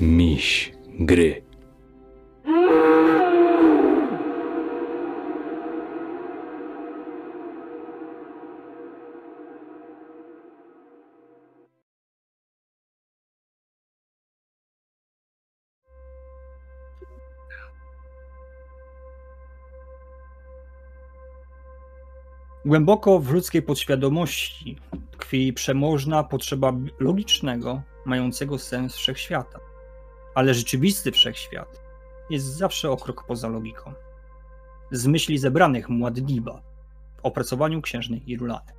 Miś gry. Głęboko w ludzkiej podświadomości tkwi przemożna potrzeba logicznego, mającego sens wszechświata. Ale rzeczywisty wszechświat jest zawsze o krok poza logiką. Z myśli zebranych Muad'Diba w opracowaniu księżnej Irulany.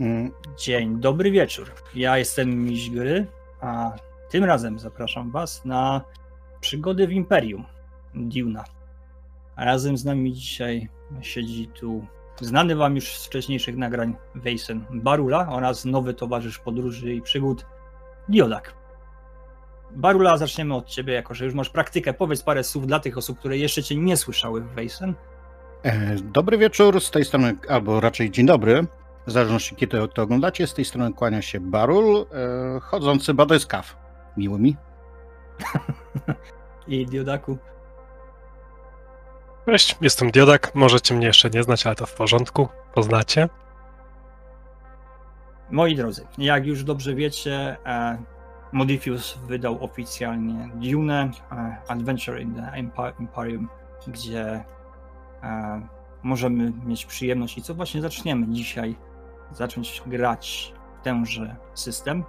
Mm, Dzień dobry wieczór. Ja jestem Miś Gry, a tym razem zapraszam Was na przygody w Imperium Duna. A razem z nami dzisiaj siedzi tu znany Wam już z wcześniejszych nagrań Wejsen Barula oraz nowy towarzysz podróży i przygód Diodak. Barula, zaczniemy od Ciebie, jako że już masz praktykę. Powiedz parę słów dla tych osób, które jeszcze Cię nie słyszały w Wejsen. e, Dobry wieczór, z tej strony, albo raczej dzień dobry, w zależności kiedy to oglądacie, z tej strony kłania się Barul, e, chodzący badyskaw. Miło mi. I Diodaku. Cześć, jestem Diodak. Możecie mnie jeszcze nie znać, ale to w porządku. Poznacie. Moi drodzy, jak już dobrze wiecie, e, Modifius wydał oficjalnie Dune e, Adventure in the Imperium, gdzie e, możemy mieć przyjemność i co właśnie zaczniemy dzisiaj zacząć grać w tenże system.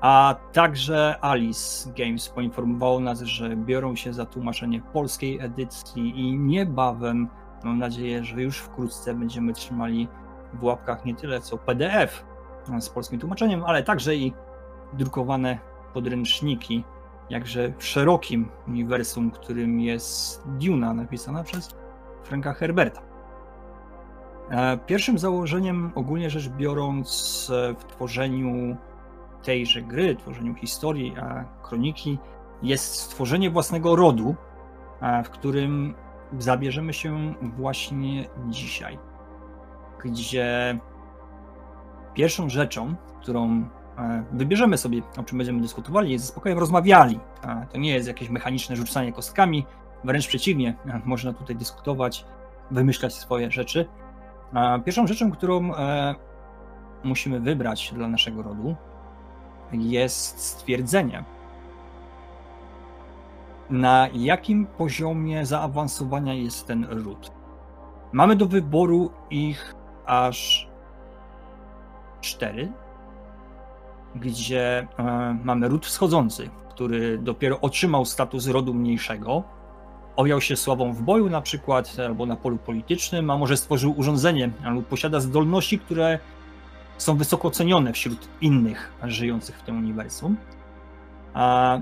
A także Alice Games poinformowało nas, że biorą się za tłumaczenie polskiej edycji i niebawem, mam nadzieję, że już wkrótce będziemy trzymali w łapkach nie tyle co PDF z polskim tłumaczeniem, ale także i drukowane podręczniki, jakże w szerokim uniwersum, którym jest Duna, napisana przez Franka Herberta. E, Pierwszym założeniem, ogólnie rzecz biorąc, e, w tworzeniu tejże gry, tworzeniu historii, a kroniki, jest stworzenie własnego rodu, a, w którym zabierzemy się właśnie dzisiaj. Gdzie pierwszą rzeczą, którą e, wybierzemy sobie, o czym będziemy dyskutowali, ze spokojem rozmawiali. A To nie jest jakieś mechaniczne rzucanie kostkami, wręcz przeciwnie, e, można tutaj dyskutować, wymyślać swoje rzeczy. Pierwszą rzeczą, którą e, musimy wybrać dla naszego rodu, jest stwierdzenie, na jakim poziomie zaawansowania jest ten ród. Mamy do wyboru ich aż cztery, gdzie e, mamy ród wschodzący, który dopiero otrzymał status rodu mniejszego, objął się sławą w boju na przykład, albo na polu politycznym, a może stworzył urządzenie, albo posiada zdolności, które są wysoko cenione wśród innych żyjących w tym uniwersum. A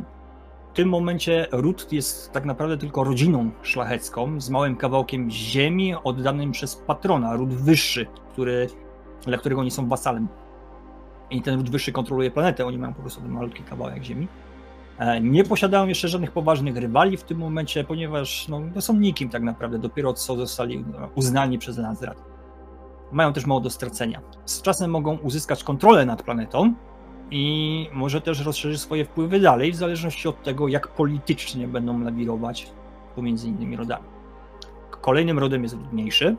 w tym momencie ród jest tak naprawdę tylko rodziną szlachecką z małym kawałkiem ziemi oddanym przez patrona, ród wyższy, który, dla którego oni są wasalem. I ten ród wyższy kontroluje planetę, oni mają po prostu ten malutki kawałek ziemi. E, Nie posiadają jeszcze żadnych poważnych rywali w tym momencie, ponieważ no, to są nikim tak naprawdę, dopiero co zostali no, uznani przez Nazrat mają też mało do stracenia. Z czasem mogą uzyskać kontrolę nad planetą i może też rozszerzyć swoje wpływy dalej, w zależności od tego, jak politycznie będą lawirować pomiędzy innymi rodami. Kolejnym rodem jest ród mniejszy.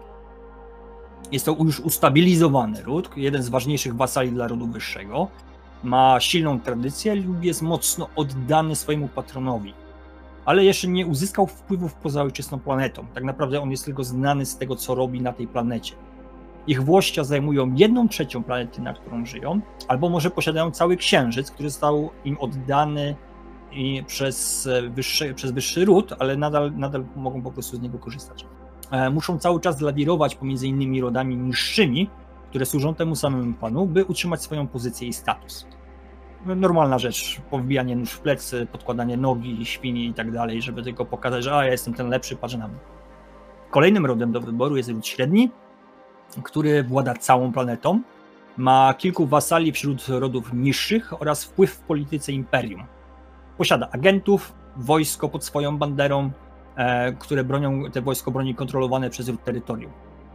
Jest to już ustabilizowany ród, jeden z ważniejszych wasali dla rodu wyższego. Ma silną tradycję lub jest mocno oddany swojemu patronowi. Ale jeszcze nie uzyskał wpływów poza ojczystą planetą. Tak naprawdę on jest tylko znany z tego, co robi na tej planecie. Ich włościa zajmują jedną trzecią planety, na którą żyją, albo może posiadają cały księżyc, który został im oddany przez wyższy, przez wyższy ród, ale nadal, nadal mogą po prostu z niego korzystać. E, Muszą cały czas lawirować pomiędzy innymi rodami niższymi, które służą temu samemu panu, by utrzymać swoją pozycję i status. Normalna rzecz, powbijanie nóż w plecy, podkładanie nogi, świni i tak dalej, żeby tylko pokazać, że a, ja jestem ten lepszy, patrz na mnie. Kolejnym rodem do wyboru jest ród średni, który włada całą planetą, ma kilku wasali wśród rodów niższych oraz wpływ w polityce imperium. Posiada agentów, wojsko pod swoją banderą, które bronią, te wojsko broni kontrolowane przez terytorium.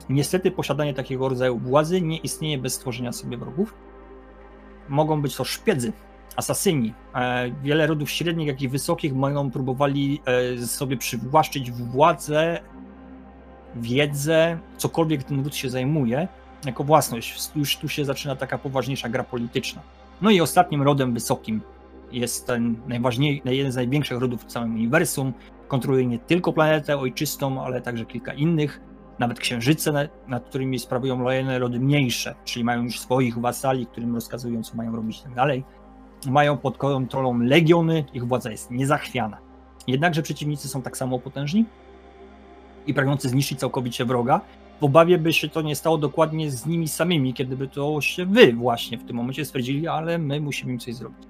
Niestety posiadanie takiego rodzaju władzy nie istnieje bez stworzenia sobie wrogów. Mogą być to szpiedzy, asasyni. E, wiele rodów średnich, jak i wysokich mają próbowali e, sobie przywłaszczyć władzę, wiedzę, cokolwiek ten ród się zajmuje, jako własność. Już tu się zaczyna taka poważniejsza gra polityczna. No i ostatnim rodem wysokim jest ten najważniejszy, jeden z największych rodów w całym uniwersum. Kontroluje nie tylko planetę ojczystą, ale także kilka innych, nawet księżyce, nad którymi sprawują lojalne rody mniejsze, czyli mają już swoich wasali, którym rozkazują, co mają robić i tak dalej. Mają pod kontrolą legiony, ich władza jest niezachwiana. Jednakże przeciwnicy są tak samo potężni i pragnący zniszczyć całkowicie wroga, w obawie by się to nie stało dokładnie z nimi samymi, kiedy by to się wy właśnie w tym momencie stwierdzili, ale my musimy im coś zrobić.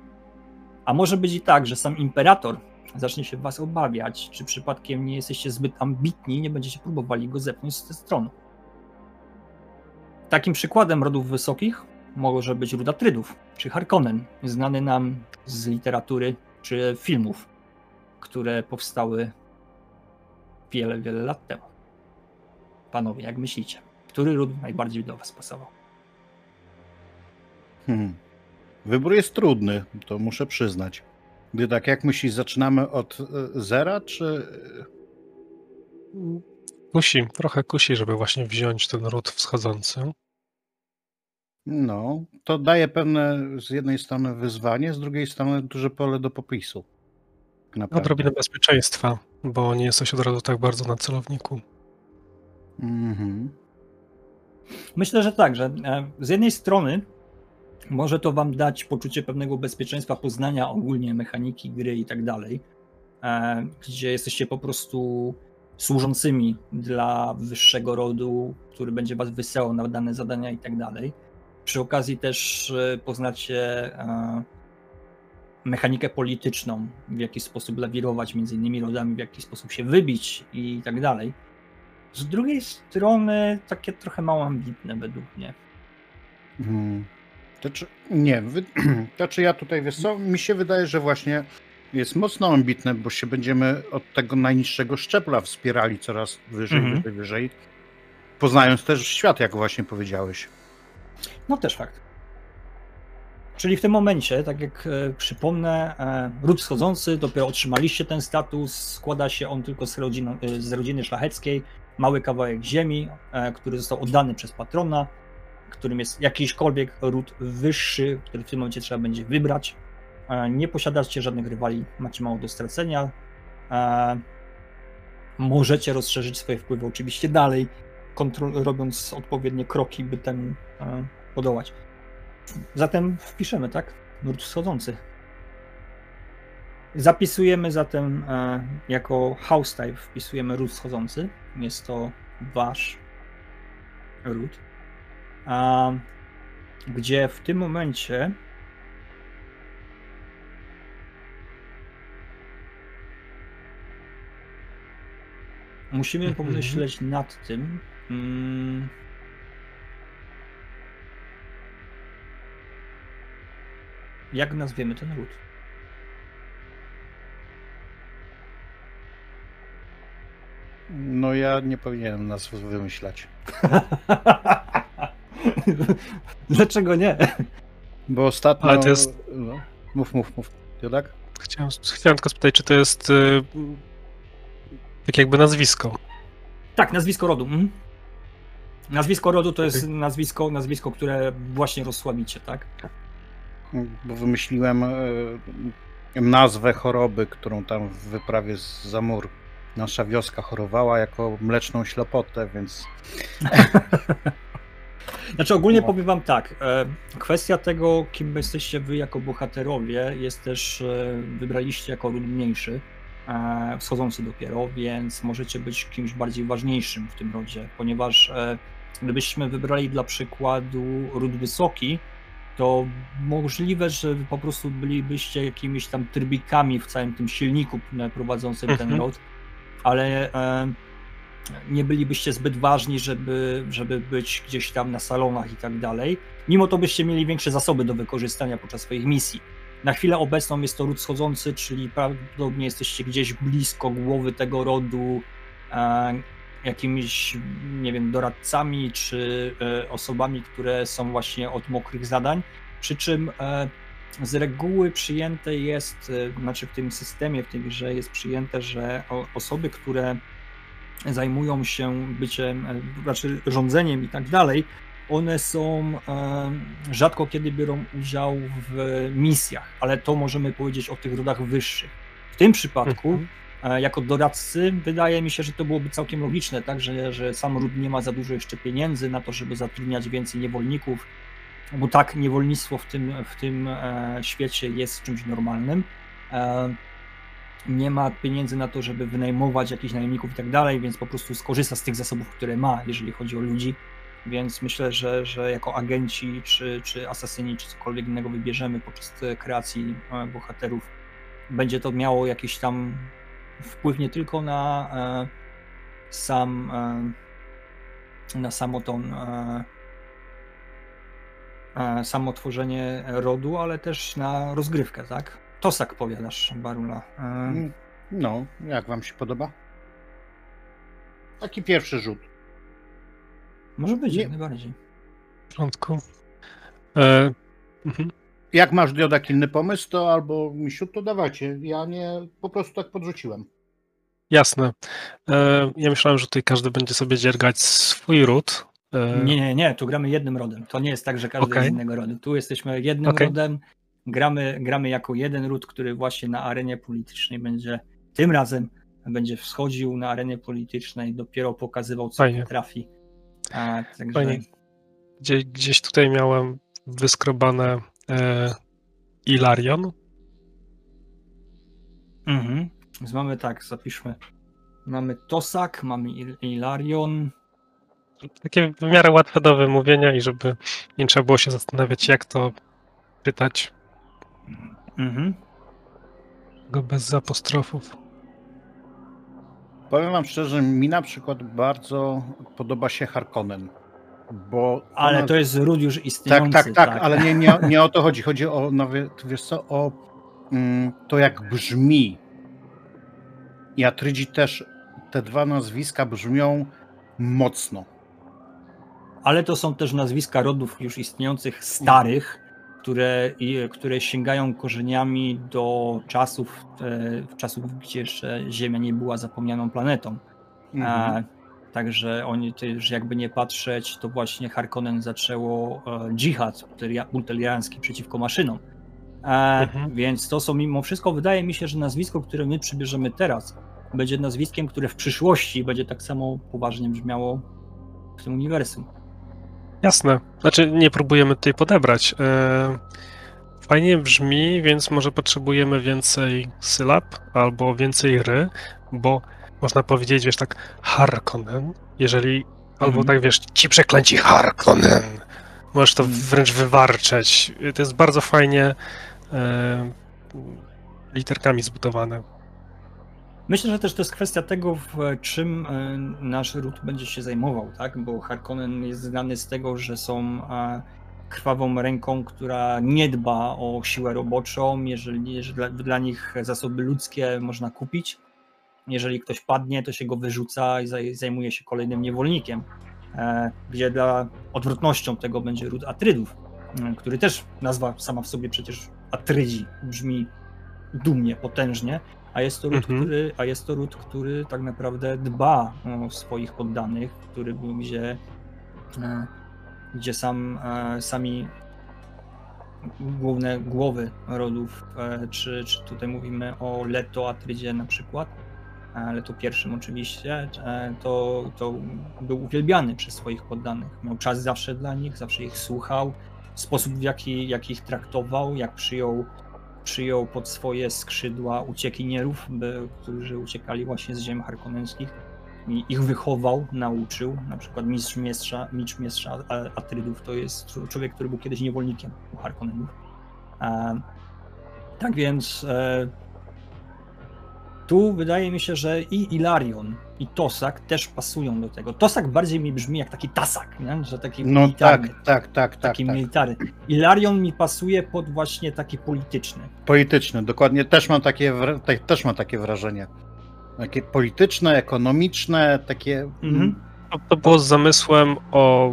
A może być i tak, że sam imperator zacznie się was obawiać, czy przypadkiem nie jesteście zbyt ambitni nie będziecie próbowali go zepchnąć z tej strony. Takim przykładem rodów wysokich może być ród Atrydów, czy Harkonnen, znany nam z literatury czy filmów, które powstały wiele, wiele lat temu. Panowie, jak myślicie, który ród najbardziej do was pasował? Hmm. Wybór jest trudny, to muszę przyznać. Gdy tak, jak myślisz, zaczynamy od e, zera, czy... Kusi, trochę kusi, żeby właśnie wziąć ten ród wschodzący. No, to daje pewne z jednej strony wyzwanie, z drugiej strony duże pole do popisu. Tak naprawdę. Odrobinę bezpieczeństwa, bo nie jesteś od razu tak bardzo na celowniku. Mhm. Myślę, że tak, że e, z jednej strony może to wam dać poczucie pewnego bezpieczeństwa, poznania ogólnie mechaniki gry i tak dalej, e, gdzie jesteście po prostu służącymi dla wyższego rodu, który będzie was wysyłał na dane zadania i tak dalej. Przy okazji też e, poznacie e, mechanikę polityczną, w jaki sposób lawirować między innymi rodami, w jaki sposób się wybić i tak dalej. Z drugiej strony takie trochę mało ambitne według mnie. Mhm. To czy, nie, wy, to czy ja tutaj, wiesz co, mi się wydaje, że właśnie jest mocno ambitne, bo się będziemy od tego najniższego szczepla wspierali coraz wyżej, Mhm. wyżej, wyżej, poznając też świat, jak właśnie powiedziałeś. No też fakt. Czyli w tym momencie, tak jak e, przypomnę, e, ród wschodzący, dopiero otrzymaliście ten status, składa się on tylko z, rodziny, e, z rodziny szlacheckiej, mały kawałek ziemi, e, który został oddany przez patrona, którym jest jakiśkolwiek ród wyższy, który w tym momencie trzeba będzie wybrać. E, nie posiadacie żadnych rywali, macie mało do stracenia. E, możecie rozszerzyć swoje wpływy oczywiście dalej, robiąc odpowiednie kroki, by temu e, podołać. Zatem wpiszemy, tak? Nurt wschodzący. Zapisujemy zatem jako house type, wpisujemy ród wschodzący. Jest to wasz ród. A, gdzie w tym momencie musimy Mhm. pomyśleć nad tym, mm, jak nazwiemy ten ród. No ja nie powinienem nazw wymyślać. Dlaczego nie? Bo ostatnio... Ale to jest- No, mów, mów, mów. Tak? Chciałem, chciałem tylko spytać, czy to jest y, tak jakby nazwisko. Tak, nazwisko rodu. Mhm. Nazwisko rodu to jest nazwisko, nazwisko, które właśnie rozsławicie, tak? Bo wymyśliłem e, nazwę choroby, którą tam w wyprawie z Zamur nasza wioska chorowała jako mleczną ślepotę, więc Znaczy ogólnie No. powiem wam tak, e, kwestia tego, kim jesteście wy jako bohaterowie, jest też, e, wybraliście jako ród mniejszy, e, wschodzący dopiero, więc możecie być kimś bardziej ważniejszym w tym rodzie, ponieważ gdybyśmy wybrali dla przykładu ród wysoki, to możliwe, że po prostu bylibyście jakimiś tam trybikami w całym tym silniku prowadzącym ten Mhm. rod, ale nie bylibyście zbyt ważni, żeby, żeby być gdzieś tam na salonach i tak dalej. Mimo to byście mieli większe zasoby do wykorzystania podczas swoich misji. Na chwilę obecną jest to ród schodzący, czyli prawdopodobnie jesteście gdzieś blisko głowy tego rodu, e, jakimiś, nie wiem, doradcami czy e, osobami, które są właśnie od mokrych zadań. Przy czym e, z reguły przyjęte jest, e, znaczy w tym systemie, w tej grze jest przyjęte, że o- osoby, które zajmują się byciem, e, znaczy rządzeniem i tak dalej, one są e, rzadko kiedy biorą udział w misjach, ale to możemy powiedzieć o tych rodach wyższych. W tym przypadku, Mhm. e, jako doradcy, wydaje mi się, że to byłoby całkiem logiczne, tak, że, że sam ród nie ma za dużo jeszcze pieniędzy na to, żeby zatrudniać więcej niewolników, bo tak, niewolnictwo w tym, w tym świecie jest czymś normalnym. Nie ma pieniędzy na to, żeby wynajmować jakichś najemników i tak dalej, więc po prostu skorzysta z tych zasobów, które ma, jeżeli chodzi o ludzi. Więc myślę, że, że jako agenci, czy, czy asasyni, czy cokolwiek innego wybierzemy e, kreacji e, bohaterów, będzie to miało jakiś tam wpływ nie tylko na e, sam e, na samo e, samo tworzenie rodu, ale też na rozgrywkę, tak? Tosak powiadasz, Barula. E, Mm, No, jak wam się podoba? Taki pierwszy rzut. może być, nie- jak najbardziej. W porządku. E, mhm. Jak masz Diodak inny pomysł, to albo Misiu, to dawajcie. Ja nie, po prostu tak podrzuciłem. Jasne. E, ja myślałem, że tutaj każdy będzie sobie dziergać swój ród. E, Nie, nie, nie, tu gramy jednym rodem. To nie jest tak, że każdy Okej. jest innego rodu. Tu jesteśmy jednym Okej. rodem, gramy, gramy jako jeden ród, który właśnie na arenie politycznej będzie tym razem będzie wschodził na arenie politycznej, dopiero pokazywał, co Fajnie. potrafi. A, także Fajnie. Gdzie, gdzieś tutaj miałem wyskrobane e, Ilarion. Mhm. Więc mamy tak, zapiszmy. Mamy Tosak, mamy Il- Ilarion. Takie w miarę łatwe do wymówienia i żeby nie trzeba było się zastanawiać, jak to czytać Mhm. go bez apostrofów. Powiem wam szczerze, mi na przykład bardzo podoba się Harkonnen. Bo Ale ona- to jest ród już Tak, istniejący. tak, tak, ale nie, nie, nie o to chodzi. Chodzi o, nawet, wiesz co, o mm, to jak brzmi. I Atrydzi też, te dwa nazwiska brzmią mocno. Ale to są też nazwiska rodów już istniejących starych, które, które sięgają korzeniami do czasów, e, czasów, gdzie jeszcze Ziemia nie była zapomnianą planetą. Mhm. Także oni też jakby nie patrzeć, to właśnie Harkonnen zaczęło e, dżihad bulteria- bulteriański przeciwko maszynom. Mhm. Więc to są mimo wszystko, wydaje mi się, że nazwisko, które my przybierzemy teraz, będzie nazwiskiem, które w przyszłości będzie tak samo poważnie brzmiało w tym uniwersum. Jasne. Znaczy, nie próbujemy tutaj podebrać. E, Fajnie brzmi, więc może potrzebujemy więcej sylab albo więcej ry, bo można powiedzieć, wiesz, tak Harkonnen, jeżeli, albo Mhm. tak, wiesz, ci przeklęci Harkonnen. Możesz to Mhm. wręcz wywarczeć. To jest bardzo fajnie e, literkami zbudowane. Myślę, że też to jest kwestia tego, w czym e, nasz ród będzie się zajmował, tak? Bo Harkonnen jest znany z tego, że są e, krwawą ręką, która nie dba o siłę roboczą, jeżeli, dla, dla nich zasoby ludzkie można kupić. Jeżeli ktoś padnie, to się go wyrzuca i zaj- zajmuje się kolejnym niewolnikiem. E, Gdzie dla odwrotnością tego będzie ród Atrydów, który też nazwa sama w sobie przecież Atrydzi brzmi dumnie, potężnie, a jest to ród, Mhm. który, a jest to ród, który tak naprawdę dba o swoich poddanych, który był gdzie, e, gdzie sam, e, sami główne głowy rodów, e, czy, czy tutaj mówimy o Leto Atrydzie na przykład, Leto pierwszym oczywiście, to, to był uwielbiany przez swoich poddanych. Miał czas zawsze dla nich, zawsze ich słuchał, sposób w jaki, jak ich traktował, jak przyjął przyjął pod swoje skrzydła uciekinierów, by, którzy uciekali właśnie z ziem harkonenskich i ich wychował, nauczył. Na przykład mistrz mistrza, mistrz mistrza Atrydów to jest człowiek, który był kiedyś niewolnikiem u Harkonnenów. E, tak więc e, tu wydaje mi się, że i Ilarion, i Tosak też pasują do tego. Tosak bardziej mi brzmi jak taki tasak, nie? że taki No militarny, tak, tak, tak, tak, taki tak. military. Ilarion mi pasuje pod właśnie taki polityczny. Polityczne, dokładnie. Też mam takie, też mam takie wrażenie. Takie polityczne, ekonomiczne, takie. Mhm. To, to było z zamysłem o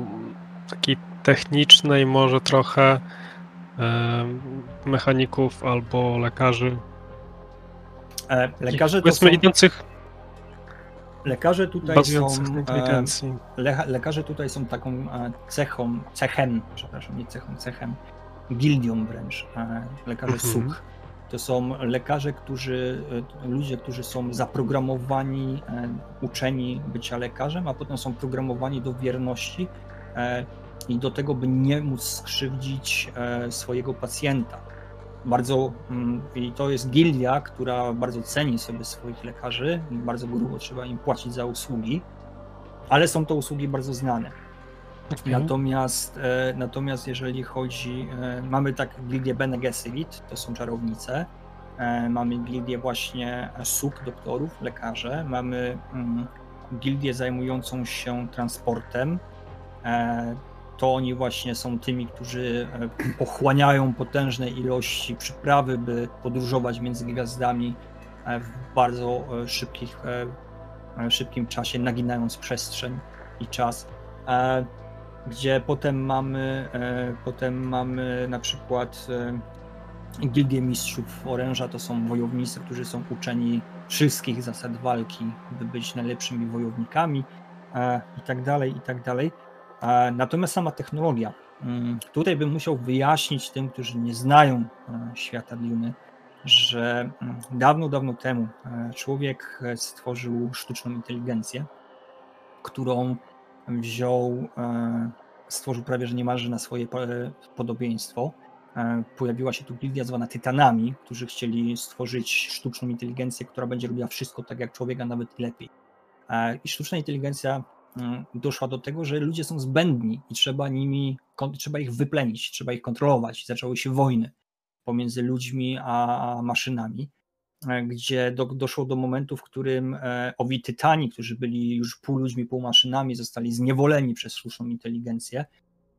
takiej technicznej, może trochę em, mechaników albo lekarzy. E, lekarze to są, idących, lekarze tutaj są, bazujących e, inteligencji. le, lekarze tutaj są taką e, cechą, cechem, przepraszam, nie cechą, cechem, gildią wręcz, e, lekarze Mhm. SUK. To są lekarze, którzy, ludzie, którzy są zaprogramowani, uczeni bycia lekarzem, a potem są programowani do wierności i do tego, by nie móc skrzywdzić swojego pacjenta. Bardzo, mm, i to jest gildia, która bardzo ceni sobie swoich lekarzy i bardzo grubo trzeba im płacić za usługi, ale są to usługi bardzo znane. Okej. Natomiast, e, natomiast jeżeli chodzi, e, mamy tak gildię Bene Gesserit, to są czarownice, e, mamy gildię właśnie SUK, doktorów, lekarze, mamy mm, gildię zajmującą się transportem, to oni właśnie są tymi, którzy e, pochłaniają potężne ilości przyprawy, by podróżować między gwiazdami e, w bardzo e, szybkich, szybkim czasie, naginając przestrzeń i czas. Gdzie potem mamy, potem mamy na przykład e, Gildię Mistrzów Oręża, to są wojownicy, którzy są uczeni wszystkich zasad walki, by być najlepszymi wojownikami i tak dalej, i tak dalej. E, Natomiast sama technologia. mm, Tutaj bym musiał wyjaśnić tym, którzy nie znają e, świata Duny, że mm, dawno, dawno temu e, człowiek stworzył sztuczną inteligencję, którą wziął, stworzył prawie że niemalże na swoje po- podobieństwo. Pojawiła się tu gildia zwana Tytanami, którzy chcieli stworzyć sztuczną inteligencję, która będzie robiła wszystko tak jak człowiek, a nawet lepiej. I sztuczna inteligencja doszła do tego, że ludzie są zbędni i trzeba nimi, trzeba ich wyplenić, trzeba ich kontrolować. Zaczęły się wojny pomiędzy ludźmi a maszynami, e, gdzie do, doszło do momentu, w którym e, owi tytani, którzy byli już pół ludźmi, pół maszynami, zostali zniewoleni przez sztuczną inteligencję.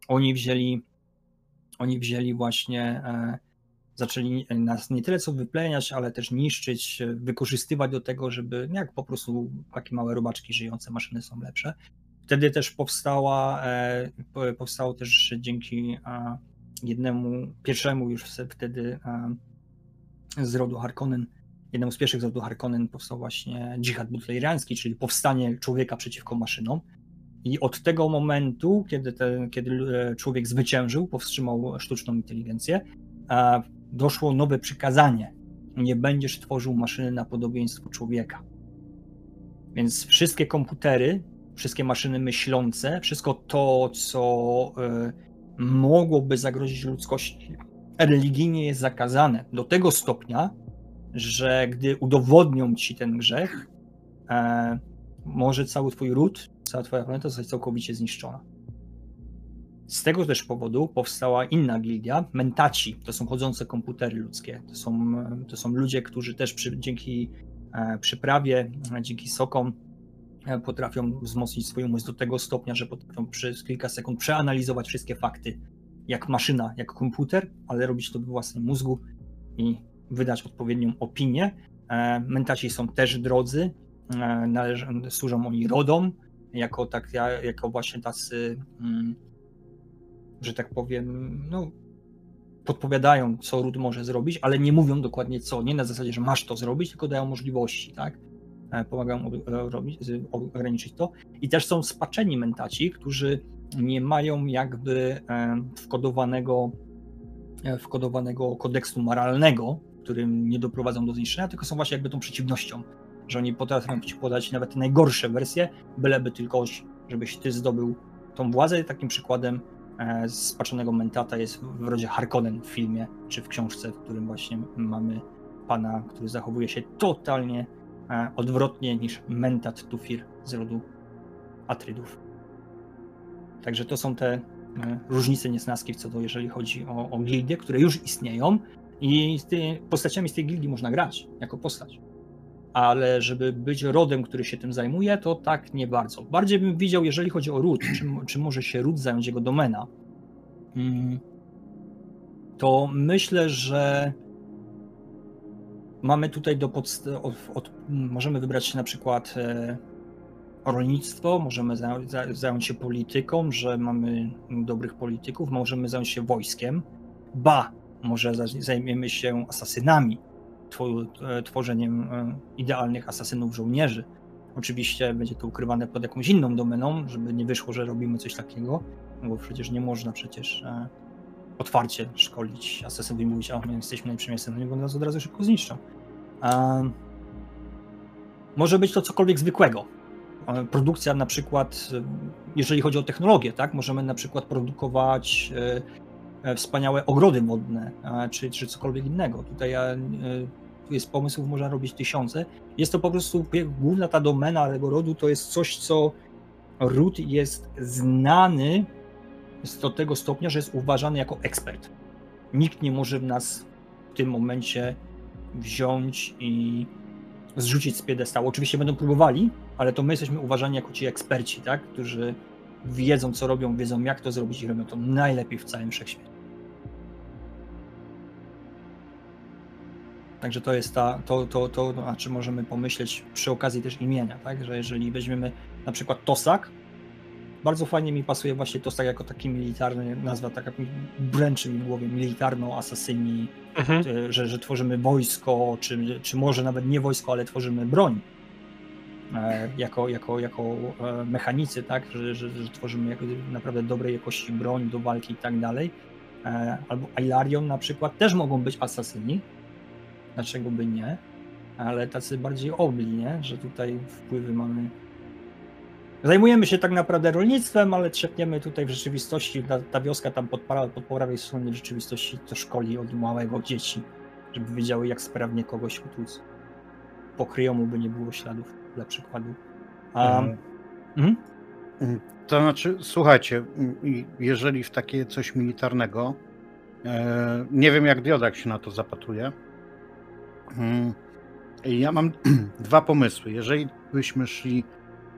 Oni wzięli, oni wzięli właśnie, zaczęli nas nie tyle co wypleniać, ale też niszczyć, wykorzystywać do tego, żeby jak po prostu takie małe robaczki żyjące maszyny są lepsze. Wtedy też powstała, e, po- powstało też dzięki jednemu, pierwszemu już wtedy z rodu Harkonnen, jednemu z pierwszych z rodu Harkonnen powstał właśnie dżihad butleriański, czyli powstanie człowieka przeciwko maszynom. I od tego momentu, kiedy, ten, kiedy e, człowiek zwyciężył, powstrzymał sztuczną inteligencję, doszło nowe przykazanie. Nie będziesz tworzył maszyny na podobieństwo człowieka. Więc wszystkie komputery, wszystkie maszyny myślące, wszystko to, co e, mogłoby zagrozić ludzkości, religijnie jest zakazane do tego stopnia, że gdy udowodnią ci ten grzech, e, może cały twój ród, cała twoja planeta zostać całkowicie zniszczona. Z tego też powodu powstała inna gildia, mentaci. To są chodzące komputery ludzkie. To są, to są ludzie, którzy też przy, dzięki e, przyprawie, e, dzięki sokom e, potrafią wzmocnić swój umysł do tego stopnia, że potrafią przez kilka sekund przeanalizować wszystkie fakty, jak maszyna, jak komputer, ale robić to we własnym mózgu i wydać odpowiednią opinię. Mentaci są też drodzy, należą, służą oni rodom, jako, tak, ja- jako właśnie tacy, mm, że tak powiem, no, podpowiadają, co ród może zrobić, ale nie mówią dokładnie co, nie na zasadzie, że masz to zrobić, tylko dają możliwości, tak? E, Pomagają e, robić, ograniczyć to. I też są spaczeni mentaci, którzy nie mają jakby wkodowanego, e, wkodowanego kodeksu moralnego, którym nie doprowadzą do zniszczenia, tylko są właśnie jakby tą przeciwnością, że oni potrafią ci podać nawet najgorsze wersje, byleby tylko, żebyś ty zdobył tą władzę. Takim przykładem spaczonego mentata jest w rodzie Harkonnen w filmie, czy w książce, w którym właśnie mamy pana, który zachowuje się totalnie e, odwrotnie niż mentat Tufir z rodu Atrydów. Także to są te e, różnice niesnaski co do, jeżeli chodzi o, o gildie, które już istnieją i z tymi postaciami z tej gildii można grać jako postać. Ale żeby być rodem, który się tym zajmuje, to tak nie bardzo. Bardziej bym widział, jeżeli chodzi o ród, czy, czy może się ród zająć jego domena, mm, to myślę, że mamy tutaj do podst- od, od, możemy wybrać na przykład e, rolnictwo, możemy za, za, zająć się polityką, że mamy dobrych polityków, możemy zająć się wojskiem. Ba, Może za- zajmiemy się asasynami, tworzeniem e, idealnych asasynów żołnierzy. Oczywiście będzie to ukrywane pod jakąś inną domeną, żeby nie wyszło, że robimy coś takiego, no bo przecież nie można przecież e, otwarcie szkolić asasynów i mówić, a my jesteśmy najlepszymi asasynami, bo nas od razu szybko zniszczą. E, może być to cokolwiek zwykłego. E, Produkcja na przykład, e, jeżeli chodzi o technologię, tak, możemy na przykład produkować e, e, wspaniałe ogrody wodne, e, czy, czy cokolwiek innego. Tutaj ja, e, jest pomysłów, można robić tysiące. Jest to po prostu główna ta domena tego rodu, to jest coś, co ród jest znany do tego stopnia, że jest uważany jako ekspert. Nikt nie może nas w tym momencie wziąć i zrzucić z piedestału. Oczywiście będą próbowali, ale to my jesteśmy uważani jako ci eksperci, tak? którzy wiedzą, co robią, wiedzą, jak to zrobić i robią to najlepiej w całym wszechświecie. Także to jest ta, to, to, to, to, znaczy możemy pomyśleć przy okazji też imienia, tak? Że jeżeli weźmiemy na przykład Tosak, bardzo fajnie mi pasuje właśnie Tosak jako taki militarny, nazwa taka bręczy mi w głowie, militarno-asasyni, Mhm. e, że, że tworzymy wojsko, czy, czy może nawet nie wojsko, ale tworzymy broń. E, jako, jako, jako e, mechanicy, tak, że, że, że tworzymy naprawdę dobrej jakości broń do walki i tak dalej. E, Albo Ailarion na przykład też mogą być asasyni. Dlaczego by nie? Ale tacy bardziej obli, nie? Że tutaj wpływy mamy. Zajmujemy się tak naprawdę rolnictwem, ale trzepniemy tutaj w rzeczywistości, ta, ta wioska tam po, pra- po prawej stronie rzeczywistości to szkoli od małego dzieci, żeby wiedziały jak sprawnie kogoś utłuc. Pokryją mu by nie było śladów, dla przykładu. A, Mhm. mhm. To znaczy, słuchajcie, jeżeli w takie coś militarnego, e, nie wiem jak Diodak się na to zapatruje. Mm, Ja mam dwa pomysły. Jeżeli byśmy szli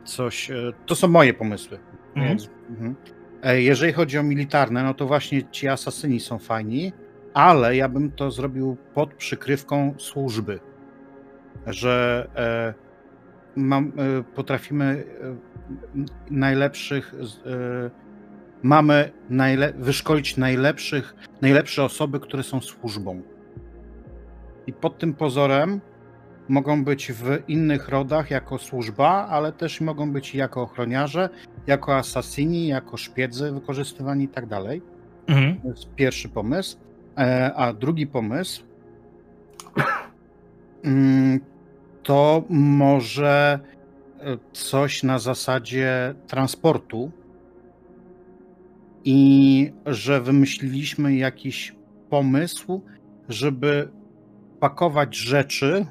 coś, e, to są moje pomysły. Mhm. Mhm. E, Jeżeli chodzi o militarne, no to właśnie ci asasyni są fajni, ale ja bym to zrobił pod przykrywką służby. Że e, mam, potrafimy najlepszych, mamy najle, wyszkolić najlepszych, najlepsze osoby, które są służbą. I pod tym pozorem mogą być w innych rodach jako służba, ale też mogą być jako ochroniarze, jako asasyni, jako szpiedzy wykorzystywani i tak dalej. Mhm. To jest pierwszy pomysł. E, A drugi pomysł mm, to może e, coś na zasadzie transportu i że wymyśliliśmy jakiś pomysł, żeby pakować rzeczy,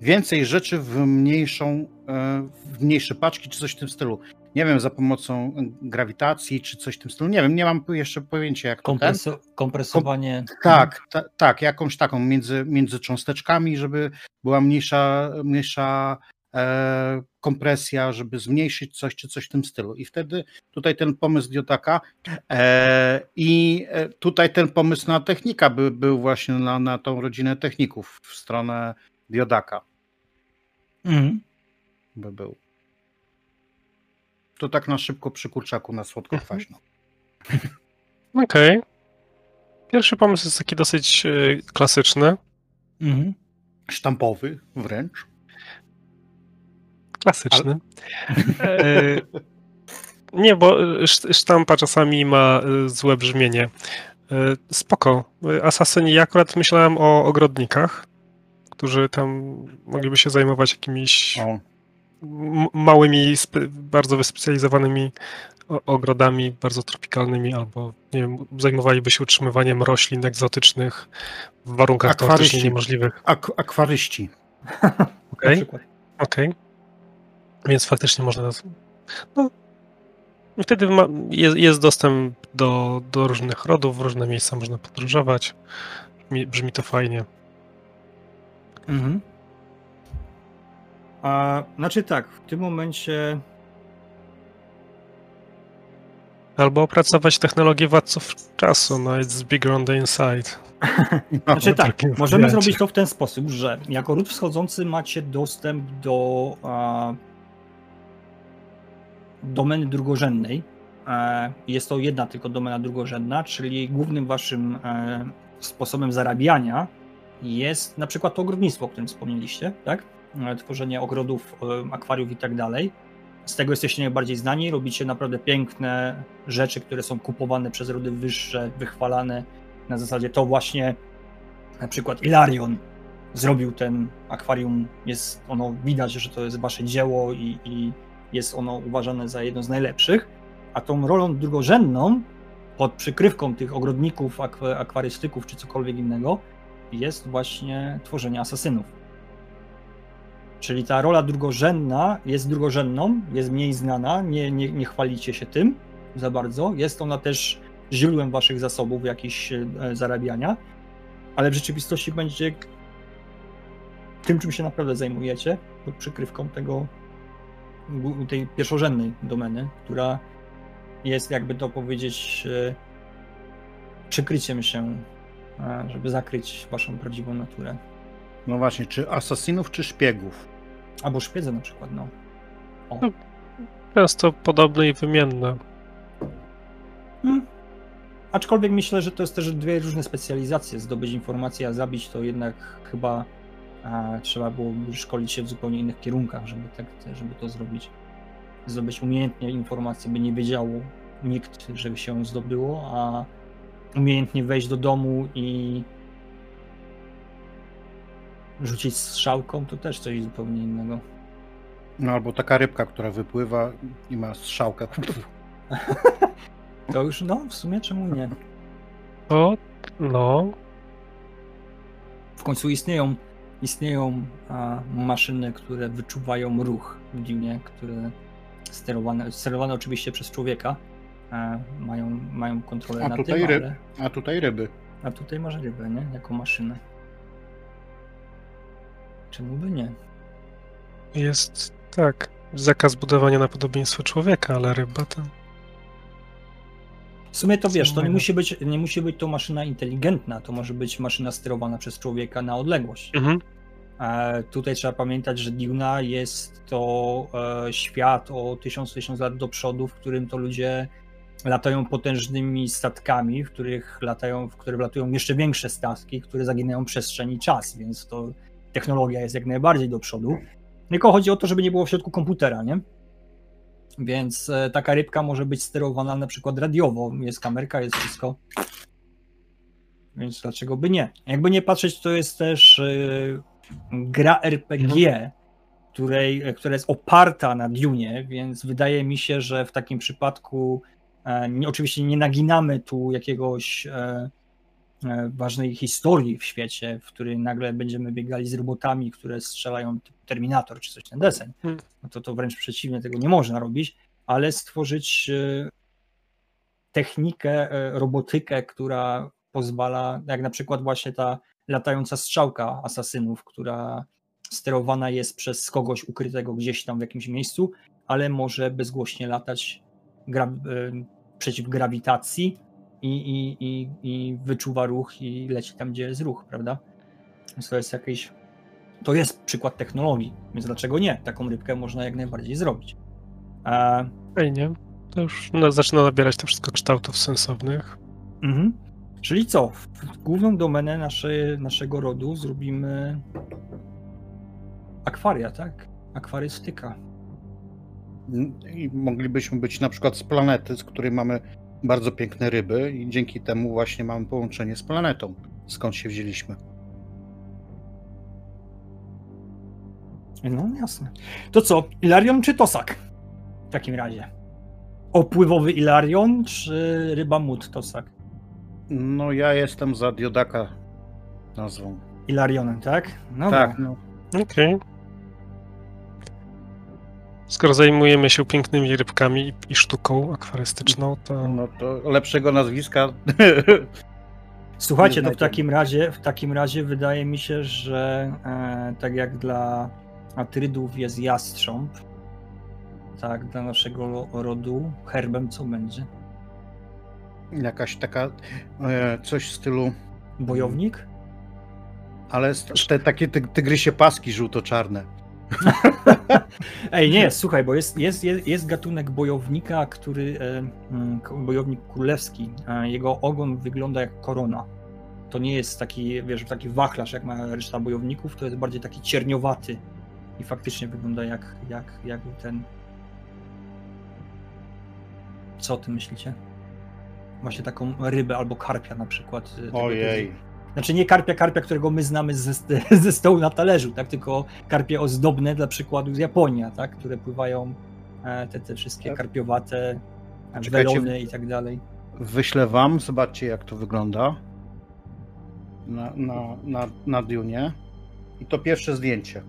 więcej rzeczy w mniejszą, e, w mniejsze paczki czy coś w tym stylu. Nie wiem, za pomocą grawitacji czy coś w tym stylu. Nie wiem, nie mam jeszcze pojęcia jak to ten. Kompreso- kompresowanie. Tak, ta, tak, jakąś taką między, między cząsteczkami, żeby była mniejsza, mniejsza e, kompresja, żeby zmniejszyć coś czy coś w tym stylu. I wtedy tutaj ten pomysł Diotaka e, i e, tutaj ten pomysł na technika by, był właśnie na, na tą rodzinę techników w stronę Diodaka Mhm. by był. To tak na szybko przy kurczaku na słodko kwaśno. Okej. Pierwszy pomysł jest taki dosyć e, klasyczny. Mhm. Sztampowy wręcz. Klasyczny. E, nie, bo sz- sztampa czasami ma e, złe brzmienie. E, Spoko. Asasyni, ja akurat myślałem o ogrodnikach, którzy tam mogliby się zajmować jakimiś O, małymi, bardzo wyspecjalizowanymi ogrodami, bardzo tropikalnymi, albo nie wiem, zajmowaliby się utrzymywaniem roślin egzotycznych w warunkach teoretycznie Akwaryści. niemożliwych. ak- akwaryści. Okej, przykład. okej. Więc faktycznie można. No, i wtedy ma, jest, jest dostęp do, do różnych rodów, w różne miejsca można podróżować. Brzmi, brzmi to fajnie. Mhm. A, znaczy tak, w tym momencie Albo opracować technologię władców czasu, no it's bigger on the inside. Znaczy tak, takim możemy zrobić to w ten sposób, że jako ród wschodzący macie dostęp do a, domeny drugorzędnej. E, jest to jedna tylko domena drugorzędna, czyli głównym waszym e, sposobem zarabiania jest na przykład to ogrodnictwo, o którym wspomnieliście, tak? E, Tworzenie ogrodów, akwariów i tak dalej. Z tego jesteście najbardziej znani, robicie naprawdę piękne rzeczy, które są kupowane przez rody wyższe, wychwalane na zasadzie to właśnie na przykład Ilarion zrobił ten akwarium, jest ono, widać, że to jest wasze dzieło i, i jest ono uważane za jedno z najlepszych, a tą rolą drugorzędną pod przykrywką tych ogrodników, akw- akwarystyków czy cokolwiek innego jest właśnie tworzenie asasynów. Czyli ta rola drugorzędna jest drugorzędną, jest mniej znana, nie, nie, nie chwalicie się tym za bardzo. Jest ona też źródłem waszych zasobów jakichś e, zarabiania, ale w rzeczywistości będzie tym, czym się naprawdę zajmujecie, pod przykrywką tego, tej pierwszorzędnej domeny, która jest, jakby to powiedzieć, e, przykryciem się, e, żeby zakryć waszą prawdziwą naturę. No właśnie, czy asasinów, czy szpiegów? Albo szpiedze na przykład, no. O. No. Często podobne i wymienne. Hmm. Aczkolwiek myślę, że to jest też dwie różne specjalizacje. Zdobyć informację, a zabić to jednak chyba a, trzeba było szkolić się w zupełnie innych kierunkach, żeby, tak, żeby to zrobić. Zdobyć umiejętnie informację, by nie wiedział nikt, że się zdobyło, a umiejętnie wejść do domu i rzucić strzałką, to też coś zupełnie innego. No albo taka rybka, która wypływa i ma strzałkę. To już, no, w sumie czemu nie? O, no. W końcu istnieją, istnieją a, maszyny, które wyczuwają ruch w Dune, które sterowane, sterowane oczywiście przez człowieka, a, mają, mają kontrolę A na tutaj tym, ryb. ale, A tutaj ryby. a tutaj masz rybę, nie? Jako maszynę. Czemu by nie? Jest tak. Zakaz budowania na podobieństwo człowieka, ale ryba to. W sumie to wiesz, to nie musi, być, nie musi być to maszyna inteligentna, to może być maszyna sterowana przez człowieka na odległość. Mhm. E, tutaj trzeba pamiętać, że Duna jest to e, świat o 1000-1000 lat do przodu, w którym to ludzie latają potężnymi statkami, w których latają, w których latują jeszcze większe statki, które zaginają przestrzeń i czas, więc to technologia jest jak najbardziej do przodu. Tylko chodzi o to, żeby nie było w środku komputera, nie? Więc e, taka rybka może być sterowana na przykład radiowo. Jest kamerka, jest wszystko. Więc dlaczego by nie? Jakby nie patrzeć, to jest też gra RPG, której, e, która jest oparta na Dune, więc wydaje mi się, że w takim przypadku e, nie, oczywiście nie naginamy tu jakiegoś e, e, ważnej historii w świecie, w której nagle będziemy biegali z robotami, które strzelają Terminator czy coś ten deseń. Hmm. No to, to wręcz przeciwnie, tego nie można robić, ale stworzyć e, technikę, e, robotykę, która pozwala, jak na przykład właśnie ta latająca strzałka asasynów, która sterowana jest przez kogoś ukrytego gdzieś tam w jakimś miejscu, ale może bezgłośnie latać gra, e, przeciw grawitacji i, i, i, i wyczuwa ruch i leci tam, gdzie jest ruch, prawda? Więc to jest jakieś. To jest przykład technologii, więc dlaczego nie? Taką rybkę można jak najbardziej zrobić. E, Fajnie. To już no, zaczyna nabierać to wszystko kształtów sensownych. Mhm. Czyli co? W główną domenę naszej, naszego rodu zrobimy akwaria, tak? Akwarystyka. I moglibyśmy być na przykład z planety, z której mamy bardzo piękne ryby i dzięki temu właśnie mamy połączenie z planetą, skąd się wzięliśmy. No jasne. To co? Ilarion czy Tosak? W takim razie. Opływowy Ilarion czy ryba mut Tosak? No ja jestem za Diodaka nazwą. Ilarionem, tak? No tak, no. Okej. Skoro zajmujemy się pięknymi rybkami i, i sztuką akwarystyczną, to no to lepszego nazwiska. Słuchajcie, to w takim razie, w takim razie wydaje mi się, że e, tak jak dla Atrydów jest jastrząb, tak, dla naszego rodu herbem co będzie? Jakaś taka e, coś w stylu. Bojownik? Ale te takie ty, tygrysie paski żółto-czarne. Ej, nie, słuchaj, bo jest, jest, jest, jest gatunek bojownika, który, e, mm, bojownik królewski, e, jego ogon wygląda jak korona. to nie jest taki, wiesz, taki wachlarz jak ma reszta bojowników, to jest bardziej taki cierniowaty i faktycznie wygląda jak, jak, jak ten... Co o tym myślicie? Właśnie taką rybę albo karpia na przykład. tego Ojej. Znaczy nie karpia, karpia, którego my znamy ze, ze stołu na talerzu, tak? Tylko karpie ozdobne dla przykładu z Japonii, tak? Które pływają e, te, te wszystkie Tak. karpiowate e, Czekajcie. welony i tak dalej. Wyślę wam, zobaczcie jak to wygląda na, na, na, na Dune. I to pierwsze zdjęcie.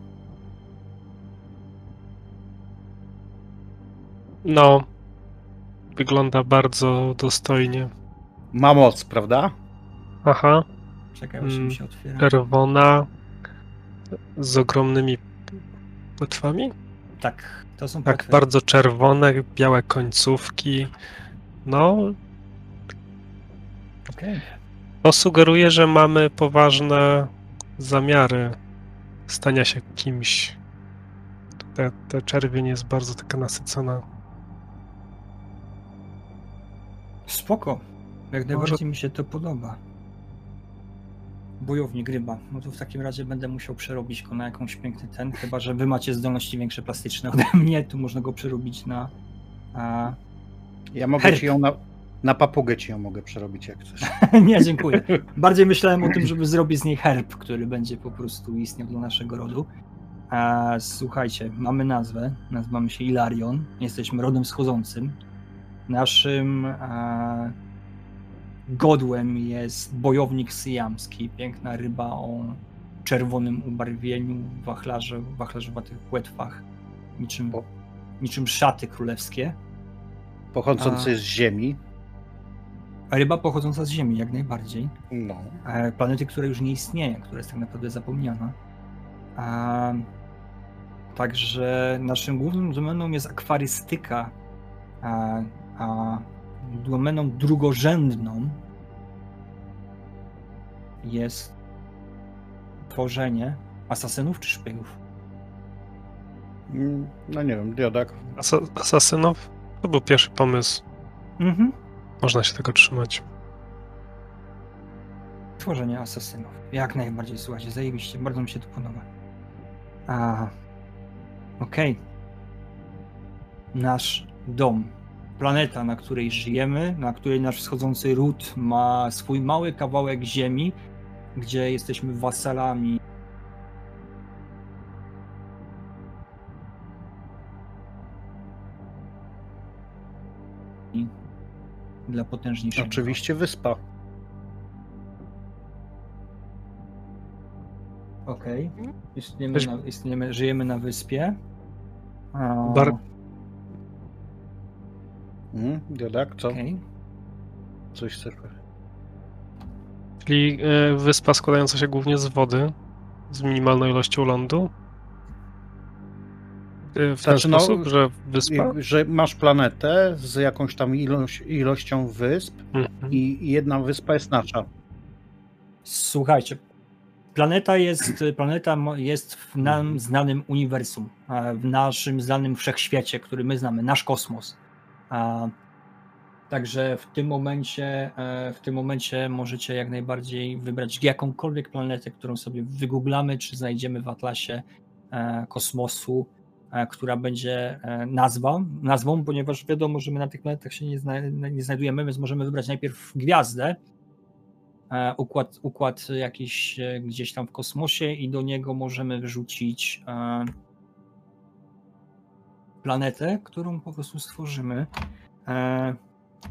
No, wygląda bardzo dostojnie. Ma moc, prawda? Aha, Czekaj, właśnie Mm, mi się otwiera. czerwona z ogromnymi płetwami? Tak, to są Tak, płetwy. bardzo czerwone, białe końcówki. No, Okej. to sugeruje, że mamy poważne zamiary stania się kimś. Te, te czerwień jest bardzo taka nasycona. Spoko. Jak najbardziej mi się to podoba. Bojownik ryba. No to w takim razie będę musiał przerobić go na jakąś piękny ten, chyba że wy macie zdolności większe plastyczne ode mnie, tu można go przerobić na... A... Ja mogę Herb. ci ją na, na papugę ci ją mogę przerobić jak chcesz. Nie, dziękuję. Bardziej myślałem o tym, żeby zrobić z niej herb, który będzie po prostu istniał dla naszego rodu. A, słuchajcie, mamy nazwę, nazywamy się Ilarion, jesteśmy rodem wschodzącym. Naszym a, godłem jest bojownik syjamski, piękna ryba o czerwonym ubarwieniu, wachlarze, wachlarzowatych płetwach, niczym, O. niczym szaty królewskie. Pochodzący A. z ziemi. A ryba pochodząca z ziemi, jak najbardziej. No. e, planety, która już nie istnieje, która jest tak naprawdę zapomniana. A, także naszym głównym domeną jest akwarystyka, a, a domeną drugorzędną jest tworzenie asasynów czy szpiegów. Mm, No nie wiem, Diodak. Asa asasynów? To był pierwszy pomysł. Mhm. Można się tego trzymać. Tworzenie asasynów. Jak najbardziej, słuchajcie, zajebiście, bardzo mi się to podoba. A, okej. Nasz dom, planeta, na której żyjemy, na której nasz wschodzący ród ma swój mały kawałek ziemi, gdzie jesteśmy wasalami dla potężniejszego. Oczywiście wyspa. Okej. Istniemy, Weź- na, istniemy, żyjemy na wyspie. A, Bar- Mm, Diodak, co? okej. Coś chcesz? Czyli e, wyspa składająca się głównie z wody, z minimalną ilością lądu. E, W ten Znaczy, no, sposób, że wyspa. Że masz planetę z jakąś tam ilość, ilością wysp Mhm. i i jedna wyspa jest nasza. Słuchajcie, planeta jest, planeta jest w nam znanym uniwersum, w naszym znanym wszechświecie, który my znamy, nasz kosmos. A, Także w tym momencie, e, w tym momencie możecie jak najbardziej wybrać jakąkolwiek planetę, którą sobie wygooglamy, czy znajdziemy w atlasie e, kosmosu, e, która będzie nazwa, nazwą, ponieważ wiadomo, że my na tych planetach się nie, zna, nie znajdujemy, więc możemy wybrać najpierw gwiazdę, układ, układ jakiś gdzieś tam w kosmosie i do niego możemy wyrzucić planetę, którą po prostu stworzymy. E,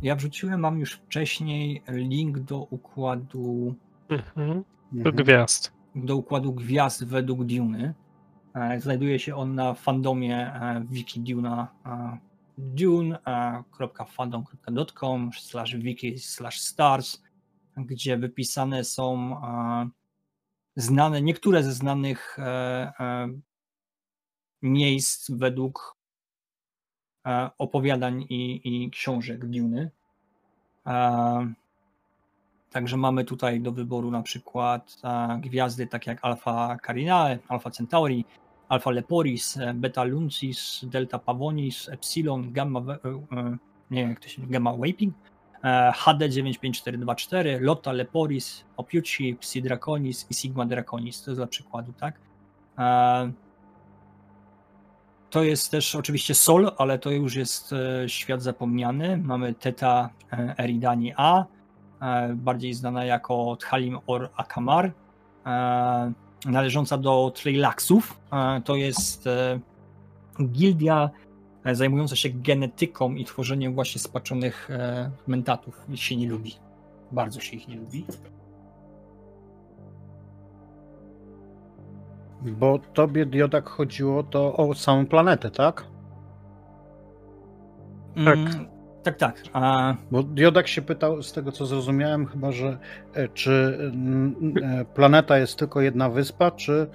Ja wrzuciłem wam już wcześniej link do układu Mhm. Mhm. gwiazd. do układu gwiazd według Duny. E, Znajduje się on na fandomie e, wiki Duna e, dune.fandom.com slash wiki slash stars, gdzie wypisane są e, znane, niektóre ze znanych e, e, miejsc według opowiadań i, i książek Duny. E, Także mamy tutaj do wyboru na przykład e, gwiazdy takie jak Alpha Carinae, Alpha Centauri, Alpha Leporis, e, Beta Luncis, Delta Pavonis, Epsilon, Gamma, e, e, nie wiem jak to się Gamma Vaping, e, HD95424, Lotta Leporis, Opiuci, Psi Draconis i Sigma Draconis. To jest dla przykładu, tak? To jest też oczywiście Sol, ale to już jest e, świat zapomniany. Mamy Teta e, Eridani A, e, bardziej znana jako Thalim Or Akamar, należąca do Tleilaxów. To jest gildia zajmująca się genetyką i tworzeniem właśnie spaczonych mentatów. Ich się nie lubi. Bardzo się ich nie lubi. Bo tobie, Diodak, chodziło to o samą planetę, tak? Tak. Mm, tak, tak. A, Bo Diodak się pytał, z tego co zrozumiałem, chyba, że e, czy mm, e, planeta jest tylko jedna wyspa, czy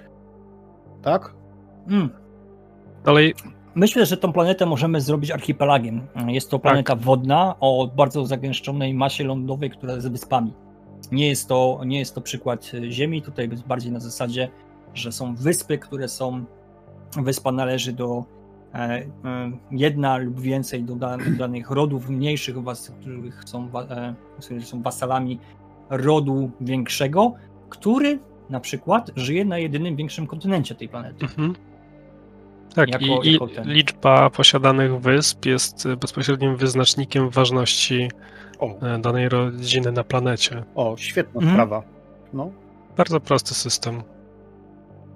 tak? mm, Dalej, Myślę, że tą planetę możemy zrobić archipelagiem. Jest to planeta wodna o bardzo zagęszczonej masie lądowej, która jest wyspami. Nie jest to, nie jest to przykład Ziemi, tutaj jest bardziej na zasadzie, że są wyspy, które są. Wyspa należy do e, e, jedna lub więcej do, da, do danych rodów mniejszych, was, których są, e, którzy są wasalami rodu większego, który na przykład żyje na jedynym większym kontynencie tej planety. mhm. tak, Jako- i, jako ten. liczba posiadanych wysp jest bezpośrednim wyznacznikiem ważności O, danej rodziny na planecie. o świetna Mhm. sprawa. No, Bardzo prosty system.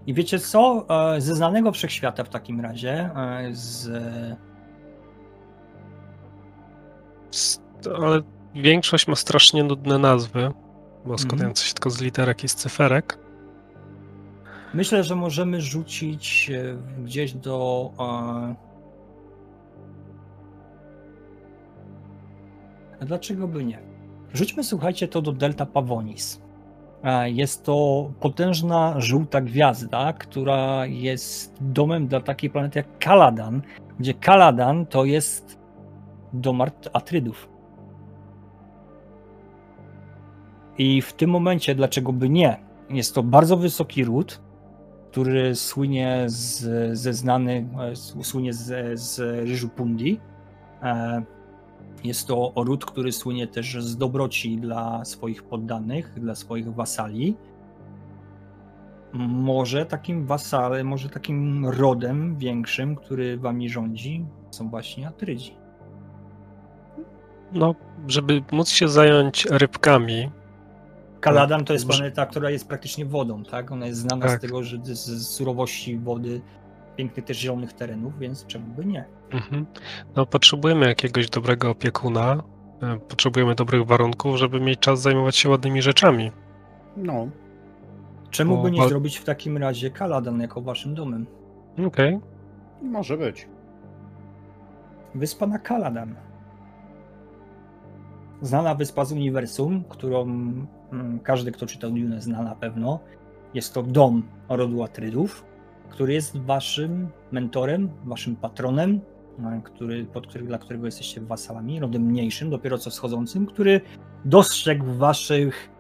I wiecie co? E, Ze znanego wszechświata w takim razie, e, z Ale większość ma strasznie nudne nazwy, Mhm. bo składające się tylko z literek i z cyferek. myślę, że możemy rzucić e, gdzieś do. A dlaczego by nie? Rzućmy, słuchajcie, to do Delta Pavonis. E, Jest to potężna żółta gwiazda, która jest domem dla takiej planety jak Kaladan, gdzie Kaladan to jest dom Atrydów. I w tym momencie, dlaczego by nie? Jest to bardzo wysoki ród, który słynie z, ze znany, e, słynie z, z ryżu pundi. E, Jest to ród, który słynie też z dobroci dla swoich poddanych, dla swoich wasali. Może takim wasalem, może takim rodem większym, który wami rządzi, są właśnie Atrydzi. No, żeby móc się zająć rybkami, Kaladan to jest planeta, która jest praktycznie wodą, tak? Ona jest znana z Tak. tego, że z, z surowości wody, pięknych też zielonych terenów, więc czemu by nie? mhm. no, potrzebujemy jakiegoś dobrego opiekuna, e, potrzebujemy dobrych warunków, żeby mieć czas zajmować się ładnymi rzeczami. no. Czemu O, by nie zrobić w takim razie Kaladan jako waszym domem? Okej, może być. Wyspa na Kaladan. Znana wyspa z uniwersum, którą mm, każdy, kto czytał Dune, zna na pewno. Jest to dom rodu Atrydów, który jest waszym mentorem, waszym patronem, e, który, pod który, dla którego jesteście wasalami, rodem mniejszym, dopiero co wschodzącym, który dostrzegł w waszych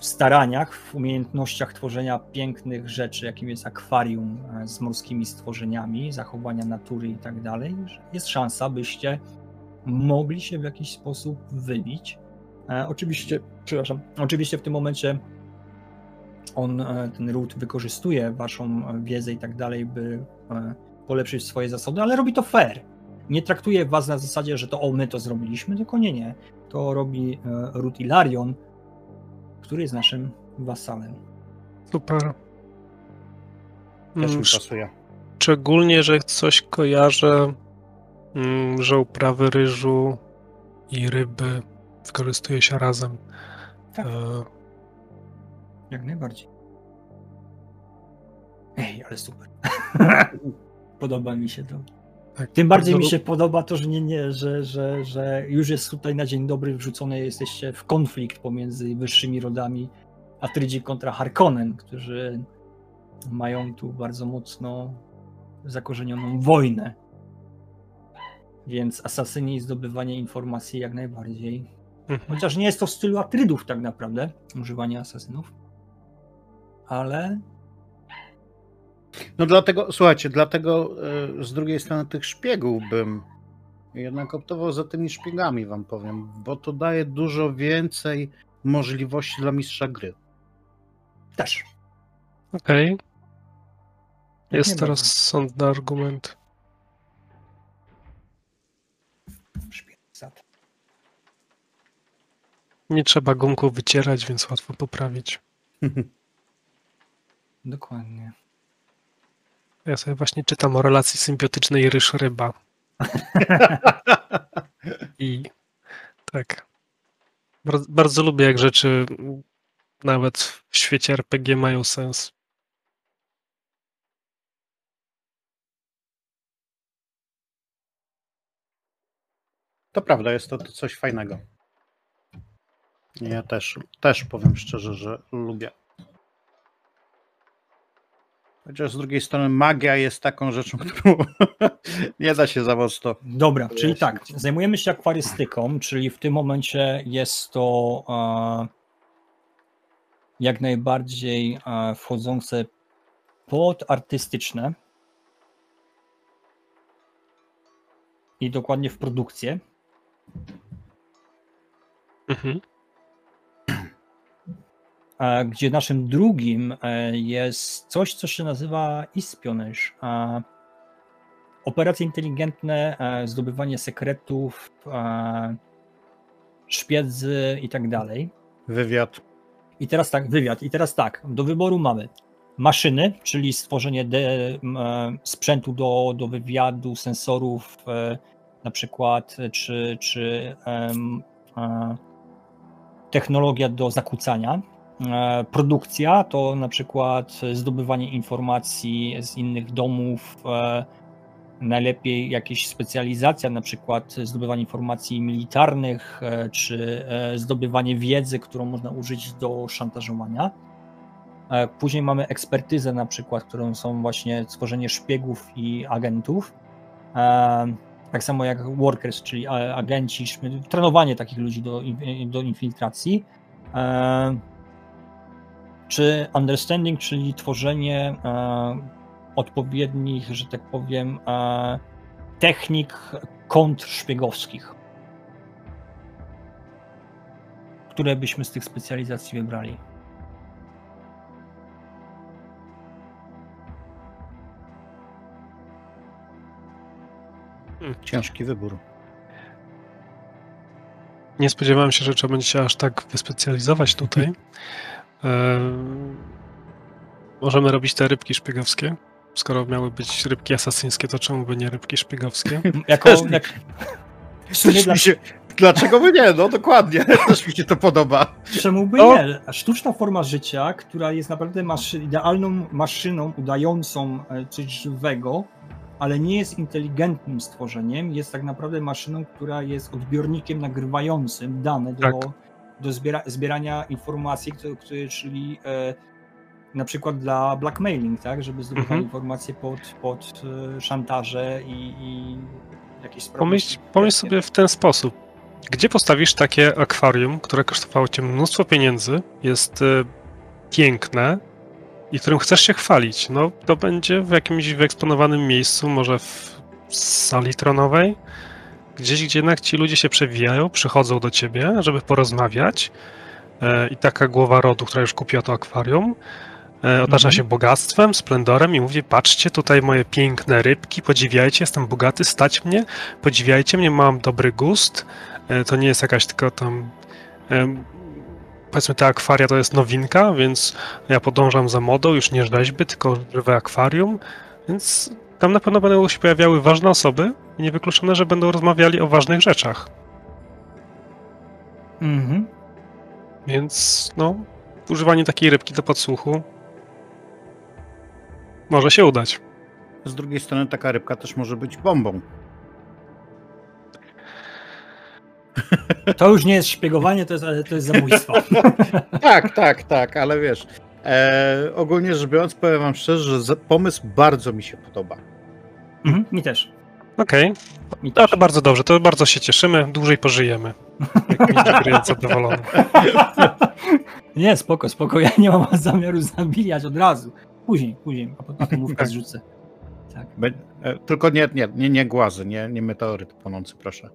staraniach, w umiejętnościach tworzenia pięknych rzeczy, jakim jest akwarium e, z morskimi stworzeniami, zachowania natury i tak dalej, jest szansa, byście mogli się w jakiś sposób wybić. E, oczywiście, przepraszam, oczywiście w tym momencie on, e, ten ród wykorzystuje waszą e, wiedzę i tak dalej, by e, polepszyć swoje zasady, ale robi to fair. Nie traktuje was na zasadzie, że to o, my to zrobiliśmy, tylko nie, nie. To robi ród Ilarion, który jest naszym wasalem. super. Też Mm, mi pasuje. Szczególnie, że coś kojarzę, mm, że uprawy ryżu i ryby wykorzystuje się razem. Tak. E, Jak najbardziej. Ej, ale super. podoba mi się to. tak, Tym bardziej bardzo mi się podoba to, że nie, nie, że, że, że już jest tutaj na dzień dobry wrzucone jesteście w konflikt pomiędzy wyższymi rodami Atrydzi kontra Harkonnen, którzy mają tu bardzo mocno zakorzenioną wojnę. Więc asasyni i zdobywanie informacji jak najbardziej. Mhm. Chociaż nie jest to w stylu Atrydów tak naprawdę, używanie asasynów. Ale No dlatego, słuchajcie, dlatego e, z drugiej strony tych szpiegów bym Jednak optował za tymi szpiegami, wam powiem, bo to daje dużo więcej możliwości dla mistrza gry. Też. Okej. Jak Jest nie teraz sądny argument. Nie trzeba gumką wycierać, więc łatwo poprawić. Dokładnie. Ja sobie właśnie czytam o relacji symbiotycznej ryż-ryba. I tak. Bardzo, bardzo lubię, jak rzeczy nawet w świecie RPG mają sens. To prawda, jest to coś fajnego. Ja też, też powiem szczerze, że lubię. Chociaż z drugiej strony magia jest taką rzeczą, którą nie da się za mocno. Dobra, czyli tak, zajmujemy się akwarystyką, czyli w tym momencie jest to e, jak najbardziej e, wchodzące pod artystyczne i dokładnie w produkcję. Mhm. E, gdzie naszym drugim e, jest coś, co się nazywa espionage. Operacje inteligentne, e, zdobywanie sekretów, szpiedzy i tak dalej. Wywiad. I teraz tak, wywiad. I teraz tak, do wyboru mamy maszyny, czyli stworzenie de, sprzętu do, do wywiadu, sensorów, na przykład, czy, czy technologia do zakłócania. E, Produkcja to na przykład zdobywanie informacji z innych domów, e, najlepiej jakieś specjalizacja, na przykład zdobywanie informacji militarnych, e, czy zdobywanie wiedzy, którą można użyć do szantażowania. Później mamy ekspertyzę, na przykład, którą są właśnie tworzenie szpiegów i agentów. Tak samo jak workers, czyli agenci, trenowanie takich ludzi do, do infiltracji. Czy understanding, czyli tworzenie e, odpowiednich, że tak powiem, e, technik kontrszpiegowskich. Które byśmy z tych specjalizacji wybrali? Ciężki wybór. Nie spodziewałem się, że trzeba będzie się aż tak wyspecjalizować tutaj. Możemy robić te rybki szpiegowskie. Skoro miały być rybki asasyńskie, to czemu by nie rybki szpiegowskie? Jako, jak, dla, się, dlaczego by nie? No dokładnie, też mi się to podoba. czemu by No. nie? Sztuczna forma życia, która jest naprawdę maszy, idealną maszyną udającą e, coś żywego, ale nie jest inteligentnym stworzeniem, jest tak naprawdę maszyną, która jest odbiornikiem nagrywającym dane do, Tak. Do zbiera, zbierania informacji, które, które, czyli e, na przykład dla blackmailing, tak, żeby zdobywać Mhm. informacje pod, pod e, szantaże i, i jakieś sprawy. Pomyśl, pomyśl sobie w ten sposób. Gdzie postawisz takie akwarium, które kosztowało cię mnóstwo pieniędzy, jest e, piękne i którym chcesz się chwalić? No, to będzie w jakimś wyeksponowanym miejscu, może w sali tronowej, gdzieś, gdzie jednak ci ludzie się przewijają, przychodzą do ciebie, żeby porozmawiać. E, I taka głowa rodu, która już kupiła to akwarium, e, otacza Mhm. się bogactwem, splendorem i mówi: Patrzcie, tutaj moje piękne rybki, podziwiajcie, jestem bogaty, stać mnie, podziwiajcie mnie, mam dobry gust. E, To nie jest jakaś tylko tam. Powiedzmy, te akwaria to jest nowinka, więc ja podążam za modą, już nie rzeźby, tylko żywe akwarium. Więc tam na pewno będą się pojawiały ważne osoby i niewykluczone, że będą rozmawiali o ważnych rzeczach. Mhm. Więc no, używanie takiej rybki do podsłuchu może się udać. Z drugiej strony taka rybka też może być bombą. To już nie jest szpiegowanie, to jest, to jest zabójstwo. Tak, tak, tak, ale wiesz, e, ogólnie rzecz biorąc, powiem wam szczerze, że pomysł bardzo mi się podoba. Mhm, mi też. Okej, no też. to bardzo dobrze, to bardzo się cieszymy, dłużej pożyjemy. Jak zadowolony. Nie, spoko, spoko. Ja nie mam zamiaru zabijać od razu. Później, później, a potem mówkę zrzucę. tak. Be- e, tylko nie, nie, nie, nie głazy, nie, nie meteoryt płonący, proszę.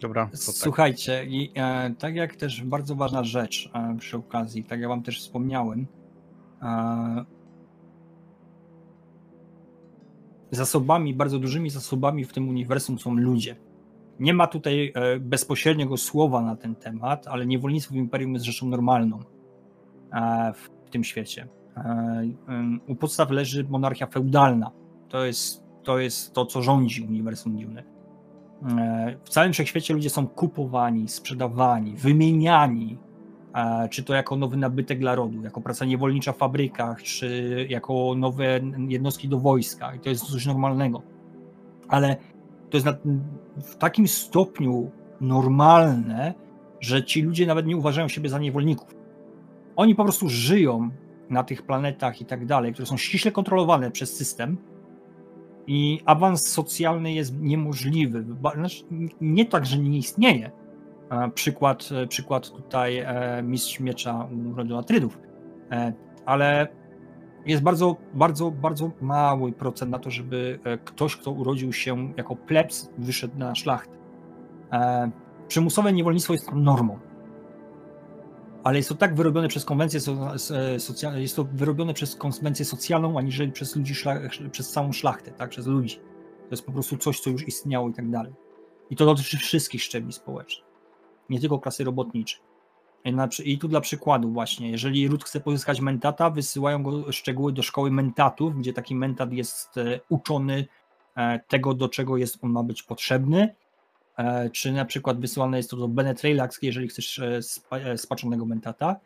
Dobra, tak. Słuchajcie, i e, tak jak też bardzo ważna rzecz e, przy okazji, tak jak wam też wspomniałem, e, zasobami, bardzo dużymi zasobami w tym uniwersum są ludzie. Nie ma tutaj e, bezpośredniego słowa na ten temat, ale niewolnictwo w imperium jest rzeczą normalną e, w tym świecie. E, u podstaw leży monarchia feudalna. To jest to, jest to co rządzi uniwersum dziwne. E, W całym wszechświecie ludzie są kupowani, sprzedawani, wymieniani, e, czy to jako nowy nabytek dla rodu, jako praca niewolnicza w fabrykach, czy jako nowe jednostki do wojska. I to jest coś normalnego. Ale to jest w takim stopniu normalne, że ci ludzie nawet nie uważają siebie za niewolników. Oni po prostu żyją na tych planetach i tak dalej, które są ściśle kontrolowane przez system, i awans socjalny jest niemożliwy. Znaczy, nie tak, że nie istnieje. E, Przykład, e, przykład tutaj e, mistrz miecza rodu Atrydów. Ale jest bardzo, bardzo, bardzo mały procent na to, żeby ktoś, kto urodził się jako plebs, wyszedł na szlachtę. Przymusowe niewolnictwo jest normą. Ale jest to tak wyrobione przez konwencję so- socjalną, jest to wyrobione przez konwencję socjalną, aniżeli przez ludzi, przez całą szlachtę, tak, przez ludzi. To jest po prostu coś, co już istniało i tak dalej. I to dotyczy wszystkich szczebli społecznych, nie tylko klasy robotniczej. I, tu dla przykładu właśnie, jeżeli ród chce pozyskać mentata, wysyłają go szczegóły do szkoły mentatów, gdzie taki mentat jest e, uczony e, tego, do czego jest on ma być potrzebny, E, czy na przykład wysyłane jest to do Bennett Relax, jeżeli chcesz e, e, spaczonego mentata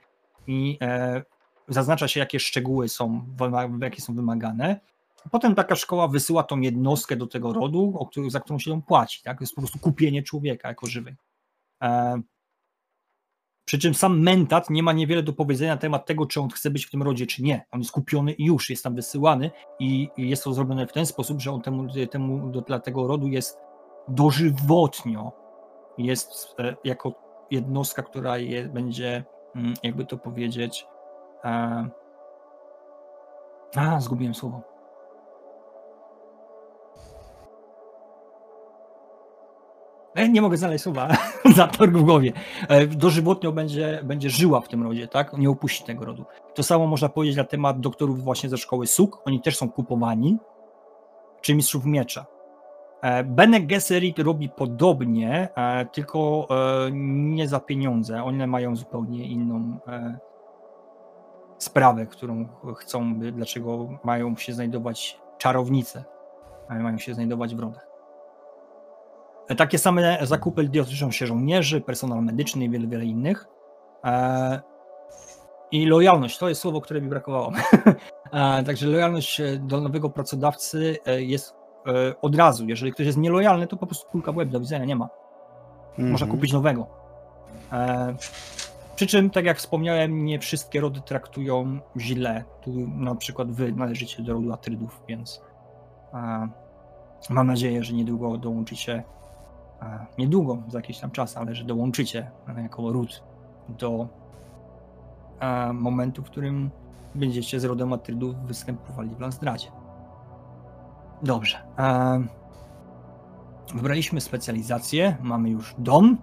i e, zaznacza się, jakie szczegóły są, jakie są wymagane. Potem taka szkoła wysyła tą jednostkę do tego rodu, za którą się ją płaci. Tak? To jest po prostu kupienie człowieka jako żywej. E, przy czym sam mentat nie ma niewiele do powiedzenia na temat tego, czy on chce być w tym rodzie, czy nie. On jest kupiony i już jest tam wysyłany i i jest to zrobione w ten sposób, że on temu, temu do, dla tego rodu jest dożywotnio jest e, jako jednostka, która je, będzie, mm, jakby to powiedzieć. E, a, zgubiłem słowo. E, nie mogę znaleźć słowa, zatorg w głowie. E, dożywotnio będzie, będzie żyła w tym rodzie, tak? Nie opuści tego rodu. To samo można powiedzieć na temat doktorów właśnie ze szkoły SUK. Oni też są kupowani, czy mistrzów miecza. E, Bene Gesserit robi podobnie, e, tylko e, nie za pieniądze. One mają zupełnie inną sprawę, którą chcą, by, dlaczego mają się znajdować czarownice, mają się znajdować w rodach. Takie same zakupy dotyczą się żołnierzy, personel medyczny i wiele, wiele innych. I lojalność to jest słowo, które mi brakowało. Także lojalność do nowego pracodawcy jest od razu. Jeżeli ktoś jest nielojalny, to po prostu kulka w łeb, do widzenia, nie ma. Można Mhm. kupić nowego. E, przy czym, tak jak wspomniałem, nie wszystkie rody traktują źle. Tu na przykład wy należycie do rodu Atrydów, więc e, mam nadzieję, że niedługo dołączycie, e, niedługo, za jakiś tam czas, ale że dołączycie e, jako ród do e, momentu, w którym będziecie z rodem Atrydów występowali w Lanzdradzie. Dobrze. Wybraliśmy specjalizację, mamy już dom,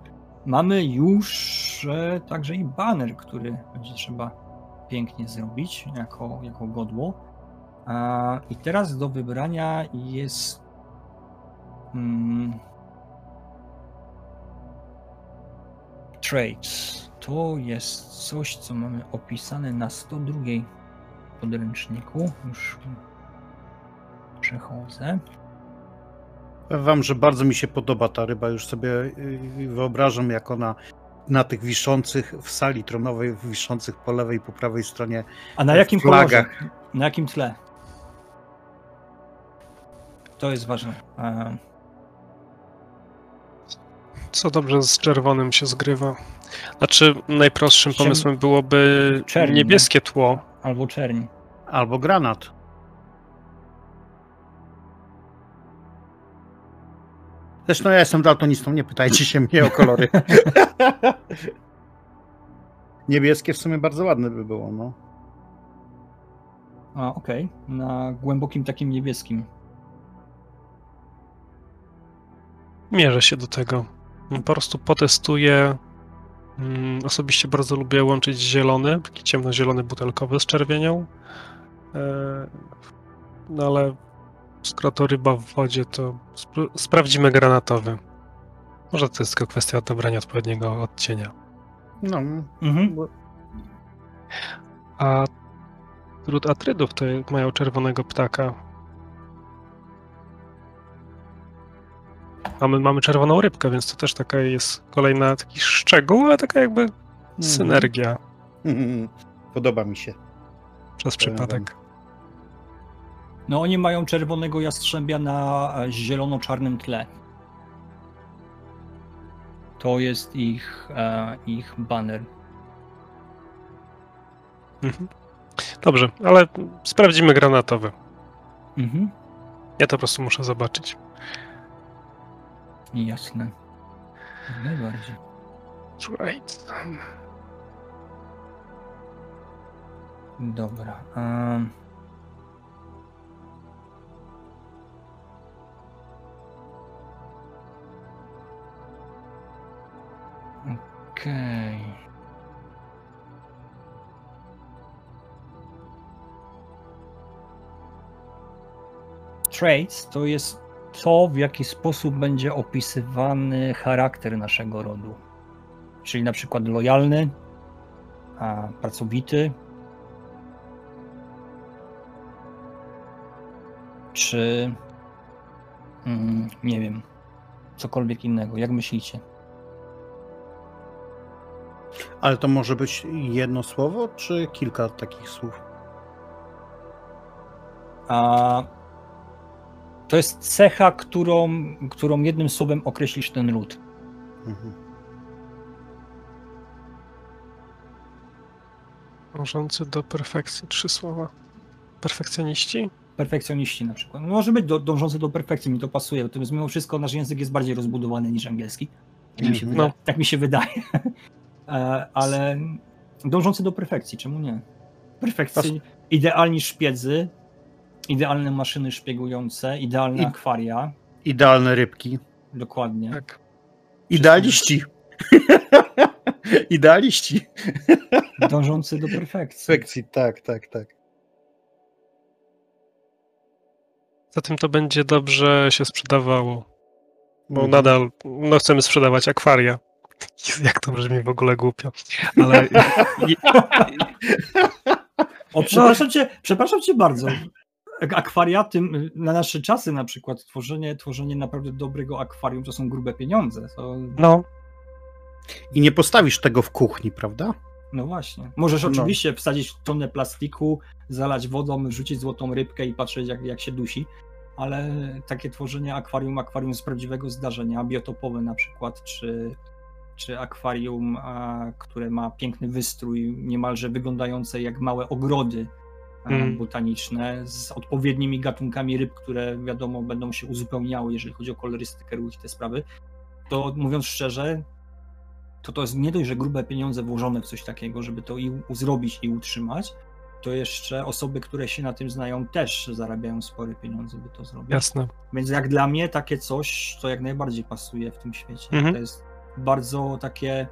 mamy już e, także i baner, który będzie trzeba pięknie zrobić jako, jako godło. I teraz do wybrania jest. Mm, trades. To jest coś, co mamy opisane na 102 podręczniku. Już przechodzę. Powiem wam, że bardzo mi się podoba ta ryba. Już sobie y, wyobrażam, jak ona na tych wiszących w sali tronowej, wiszących po lewej i po prawej stronie A na jakim flagach. kolorze? Na jakim tle? To jest ważne. Co dobrze z czerwonym się zgrywa. Znaczy, najprostszym pomysłem byłoby czerni, niebieskie tło. Albo czerni. Albo granat. Zresztą ja jestem daltonistą, nie pytajcie się mnie o kolory. Niebieskie w sumie bardzo ładne by było, no. A, okej. Na głębokim takim niebieskim. Mierzę się do tego. Po prostu potestuję. Mm, Osobiście bardzo lubię łączyć zielony, taki ciemnozielony butelkowy z czerwienią. E, No ale skoro to ryba w wodzie, to spró- sprawdzimy granatowy. Może to jest tylko kwestia dobrania odpowiedniego odcienia. No, Mhm. A wśród atrydów to mają czerwonego ptaka. Mamy, mamy czerwoną rybkę, więc to też taka jest kolejna taki szczegół, ale taka jakby synergia Mhm. Podoba mi się. przez przypadek. No oni mają czerwonego jastrzębia na e, zielono-czarnym tle. To jest ich, e, ich banner. Mhm. Dobrze, ale sprawdzimy granatowy. Mhm. Ja to po prostu muszę zobaczyć. Jasne. Najbardziej. Right. Dobra. em. Okej. Traits to jest to, w jaki sposób będzie opisywany charakter naszego rodu. Czyli na przykład lojalny, pracowity, czy mm, nie wiem, cokolwiek innego. Jak myślicie? Ale to może być jedno słowo, czy kilka takich słów? A to jest cecha, którą, którą jednym słowem określisz ten ród. Mhm. Dążący do perfekcji. Trzy słowa. Perfekcjoniści? Perfekcjoniści na przykład. No, Może być do, dążący do perfekcji, mi to pasuje, jest mimo wszystko nasz język jest bardziej rozbudowany niż angielski. Tak mi się, No. tak mi się wydaje. E, Ale dążący do perfekcji, czemu nie? Perfekcji, idealni szpiedzy, idealne maszyny szpiegujące, idealne I- akwaria, Idealne rybki. dokładnie. Tak. Idealiści. Idealiści. Dążący do perfekcji. Sekcji, tak, tak, tak. Zatem to będzie dobrze się sprzedawało. Bo Mhm. nadal no, chcemy sprzedawać akwaria. Jak to brzmi w ogóle głupio. Ale O, przepraszam cię, przepraszam cię bardzo. Akwariaty na nasze czasy na przykład, tworzenie, tworzenie naprawdę dobrego akwarium to są grube pieniądze. To, no, I nie postawisz tego w kuchni, prawda? no właśnie. Możesz No. oczywiście wsadzić tonę plastiku, zalać wodą, rzucić złotą rybkę i patrzeć jak, jak się dusi, ale takie tworzenie akwarium, akwarium z prawdziwego zdarzenia, biotopowe na przykład, czy, czy akwarium, które ma piękny wystrój, niemalże wyglądające jak małe ogrody Mm. botaniczne, z odpowiednimi gatunkami ryb, które wiadomo będą się uzupełniały, jeżeli chodzi o kolorystykę różnych te sprawy, to mówiąc szczerze, to to jest nie dość, że grube pieniądze włożone w coś takiego, żeby to i zrobić i utrzymać, to jeszcze osoby, które się na tym znają, też zarabiają spore pieniądze, by to zrobić. jasne. Więc jak dla mnie takie coś, to jak najbardziej pasuje w tym świecie. Mhm. To jest bardzo takie,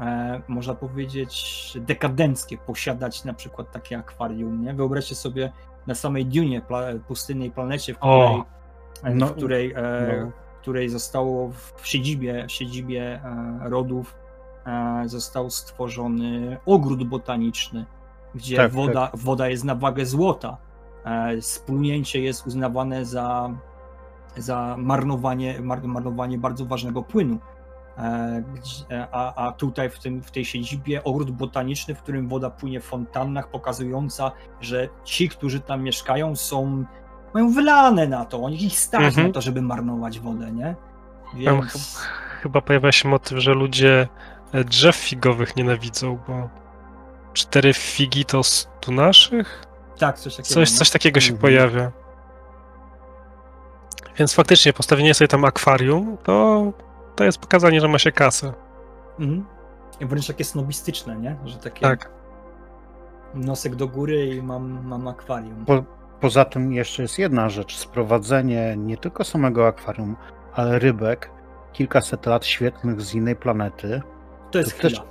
e, można powiedzieć, dekadenckie posiadać na przykład takie akwarium. Nie? Wyobraźcie sobie na samej Dunie, pla- pustynnej planecie, w której, e, No, w której, e, no. w której zostało w siedzibie, w siedzibie e, rodów e, został stworzony ogród botaniczny, gdzie Tak, woda, woda jest na wagę złota. E, Splunięcie jest uznawane za, za marnowanie, mar, marnowanie bardzo ważnego płynu. E, gdzie- A, a tutaj w, tym, w tej siedzibie ogród botaniczny, w którym woda płynie w fontannach, pokazująca, że ci, którzy tam mieszkają, są mają wylane na to, oni ich stać Mhm. na to, żeby marnować wodę, nie? Tam Więc Chyba pojawia się motyw, że ludzie e, drzew figowych nienawidzą, bo cztery figi to stu naszych? tak, coś takiego. Coś, no. coś takiego się Mhm. pojawia. Więc faktycznie postawienie sobie tam akwarium, to, to jest pokazanie, że ma się kasę. Mhm. I Wręcz takie snobistyczne, nie? Że takie... Tak. nosek do góry i mam, mam akwarium. Po, poza tym jeszcze jest jedna rzecz. Sprowadzenie nie tylko samego akwarium, ale rybek kilkaset lat świetlnych z innej planety. To jest to też-.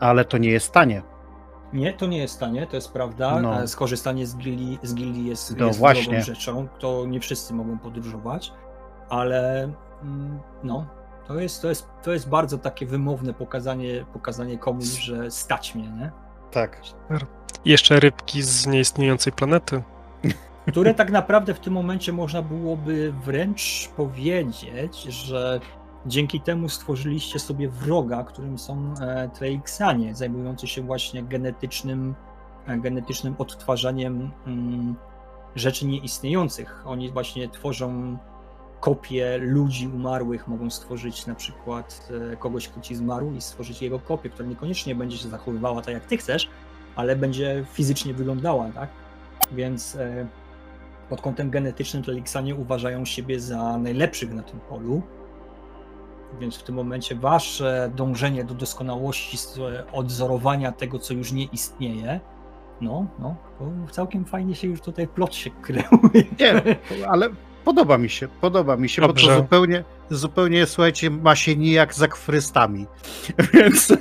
Ale to nie jest tanie. Nie, to nie jest tanie, to jest prawda. No. E, Skorzystanie z gildii, z gildii jest, No jest właśnie. drogą rzeczą. To nie wszyscy mogą podróżować, ale no, to jest, to jest, to jest bardzo takie wymowne pokazanie, pokazanie komuś, że stać mnie, nie? Tak. Jeszcze rybki z nieistniejącej planety. które tak naprawdę w tym momencie można byłoby wręcz powiedzieć, że dzięki temu stworzyliście sobie wroga, którym są e, Treixanie, zajmujący się właśnie genetycznym, e, genetycznym odtwarzaniem mm, rzeczy nieistniejących. Oni właśnie tworzą kopie ludzi umarłych, mogą stworzyć na przykład e, kogoś, kto ci zmarł i stworzyć jego kopię, która niekoniecznie będzie się zachowywała tak jak ty chcesz, ale będzie fizycznie wyglądała, tak? Więc e, pod kątem genetycznym Teliksanie uważają siebie za najlepszych na tym polu. Więc w tym momencie wasze dążenie do doskonałości, e, odzorowania tego, co już nie istnieje, no, no, to całkiem fajnie się już tutaj plot się krył. Nie, ale podoba mi się, podoba mi się, bo Dobrze. to zupełnie, zupełnie, słuchajcie, ma się nijak z akwrystami. Więc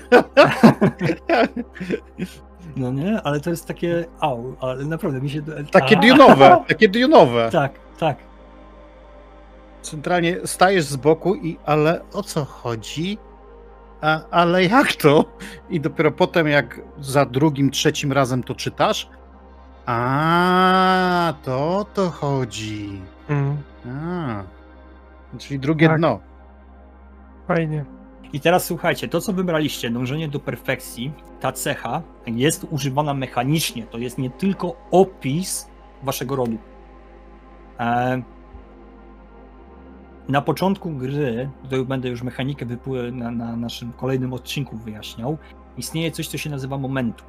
No nie, ale to jest takie au, ale naprawdę mi się... takie A, dunowe, takie dunowe. Tak, tak. Centralnie stajesz z boku i ale o co chodzi? A, ale jak to? I dopiero potem, jak za drugim, trzecim razem to czytasz, a to o to chodzi. Mm, A, czyli drugie Tak. dno. fajnie. I teraz słuchajcie, to co wybraliście, dążenie do perfekcji, ta cecha jest używana mechanicznie. To jest nie tylko opis waszego rodu. E, na początku gry, to będę już mechanikę wypły- na, na naszym kolejnym odcinku wyjaśniał, istnieje coś, co się nazywa momentum.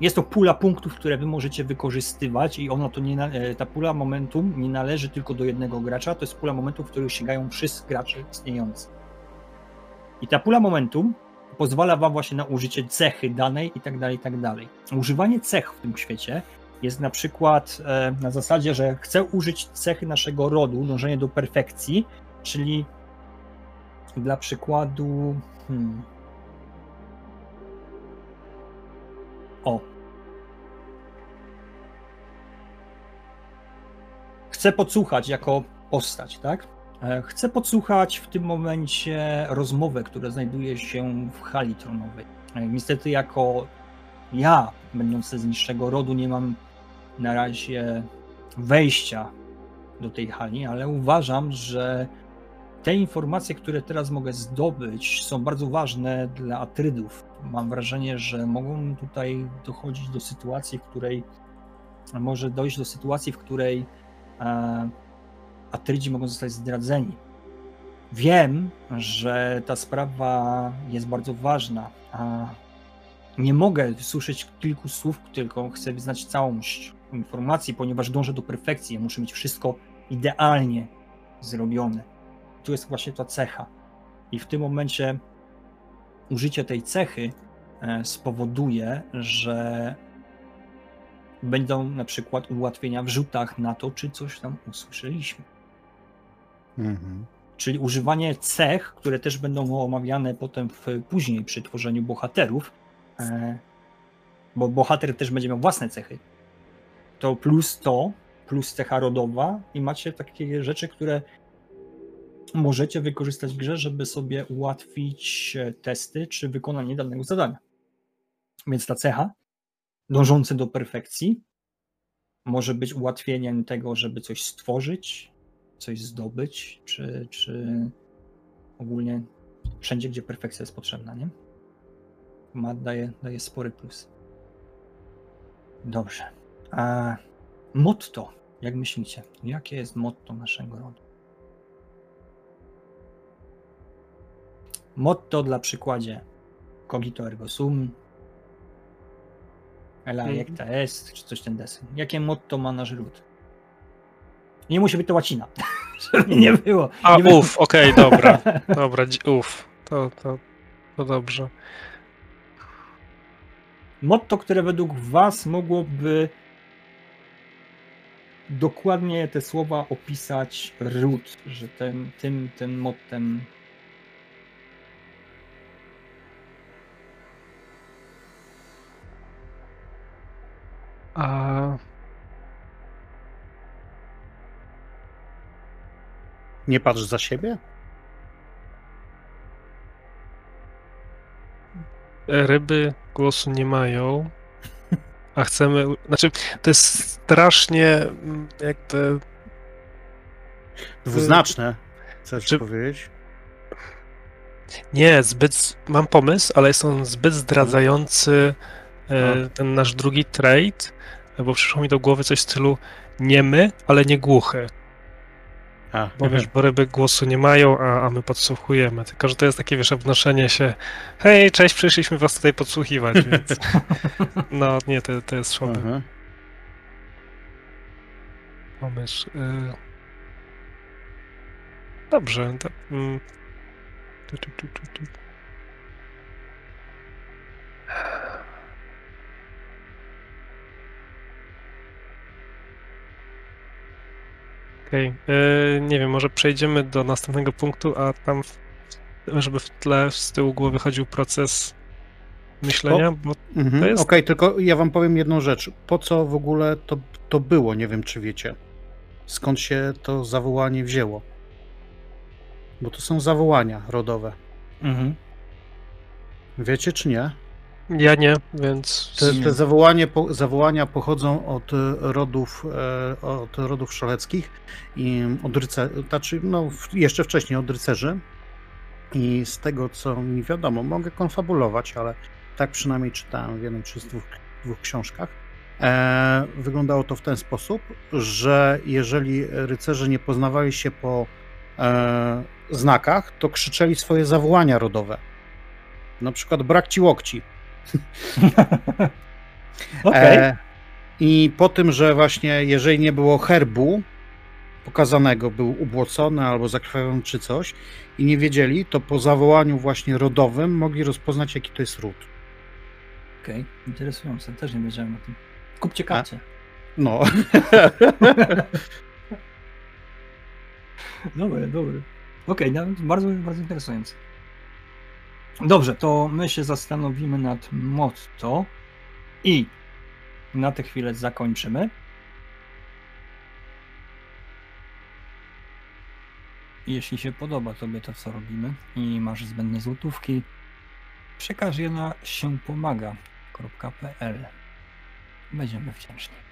Jest to pula punktów, które wy możecie wykorzystywać i ona to nie, e, ta pula momentum nie należy tylko do jednego gracza, to jest pula momentum, w których sięgają wszyscy gracze istniejący. I ta pula momentum pozwala wam właśnie na użycie cechy danej i tak dalej, i tak dalej. Używanie cech w tym świecie jest na przykład e, na zasadzie, że chcę użyć cechy naszego rodu, dążenie do perfekcji, czyli dla przykładu hmm, o chcę podsłuchać jako postać, tak? E, Chcę podsłuchać w tym momencie rozmowę, która znajduje się w hali tronowej. E, Niestety, jako ja, będący z niższego rodu, nie mam na razie wejścia do tej hali, ale uważam, że te informacje, które teraz mogę zdobyć, są bardzo ważne dla Atrydów. Mam wrażenie, że mogą tutaj dochodzić do sytuacji, w której może dojść do sytuacji, w której e, Atrydzi mogą zostać zdradzeni. Wiem, że ta sprawa jest bardzo ważna, nie mogę słyszeć kilku słów, tylko chcę znać całość informacji, ponieważ dążę do perfekcji. Ja muszę mieć wszystko idealnie zrobione. Tu jest właśnie ta cecha. I w tym momencie użycie tej cechy e, spowoduje, że będą na przykład ułatwienia w rzutach na to, czy coś tam usłyszeliśmy. Mhm. Czyli używanie cech, które też będą omawiane potem w, później przy tworzeniu bohaterów, e, bo bohater też będzie miał własne cechy. To plus to, plus cecha rodowa i macie takie rzeczy, które możecie wykorzystać w grze, żeby sobie ułatwić e, testy czy wykonanie danego zadania. Więc ta cecha, dążący do perfekcji, może być ułatwieniem tego, żeby coś stworzyć, coś zdobyć, czy, czy ogólnie wszędzie, gdzie perfekcja jest potrzebna, nie? Ma, daje, daje spory plus. Dobrze. A motto, jak myślicie? Jakie jest motto naszego rodu? Motto dla przykładzie cogito ergo sum, ela Mhm. jecta est, czy coś ten deseń. Jakie motto ma nasz ród? Nie musi być to łacina, żeby nie było. A, nie było- uff, okej, dobra. Dobra, dzi- uff. To, to, to dobrze. motto, które według Was mogłoby dokładnie te słowa opisać ród, że ten, tym, tym mottem A Nie patrz za siebie? ryby głosu nie mają, a chcemy. Znaczy, to jest strasznie mm, jakby. Dwuznaczne. Chcesz Czy- powiedzieć? Nie, zbyt. Mam pomysł, ale jest on zbyt zdradzający e, No. ten nasz drugi trade, bo przyszło mi do głowy coś w stylu niemy, ale nie głuchy. A, Bo wiesz, bo ryby głosu nie mają, a, a my podsłuchujemy. Tylko, że to jest takie, wiesz, wnoszenie się hej, cześć, przyszliśmy was tutaj podsłuchiwać, więc no nie, to, to jest słaby Aha. pomysł. Dobrze. To, mm. tu, tu, tu, Okej, y, nie wiem, może przejdziemy do następnego punktu, a tam, w, żeby w tle z tyłu głowy chodził proces myślenia, bo Mhm. To jest- Okej, tylko ja wam powiem jedną rzecz. Po co w ogóle to, to było? Nie wiem, czy wiecie. Skąd się to zawołanie wzięło? Bo to są zawołania rodowe. Mhm. Wiecie, czy nie? Ja nie, więc Te, te zawołanie, po, zawołania pochodzą od rodów, e, od rodów szaleckich i od rycerzy, znaczy, no, jeszcze wcześniej od rycerzy. I z tego, co mi wiadomo, mogę konfabulować, ale tak przynajmniej czytałem w jednej czy z dwóch, dwóch książkach. E, wyglądało to w ten sposób, że jeżeli rycerze nie poznawali się po e, znakach, to krzyczeli swoje zawołania rodowe. Na przykład brak ci łokci. Okej. E, I po tym, że właśnie jeżeli nie było herbu pokazanego, był ubłocony albo zakrwawiony czy coś i nie wiedzieli, to po zawołaniu właśnie rodowym mogli rozpoznać, jaki to jest ród. Okej, interesujące. Też nie wiedziałem o tym. Kupcie karcie. No, Dobre, dobre. Okej, no, bardzo, bardzo interesujące. Dobrze, to my się zastanowimy nad motto i na tę chwilę zakończymy. Jeśli się podoba Tobie to, co robimy i masz zbędne złotówki, przekaż je na siępomaga.pl. Będziemy wdzięczni.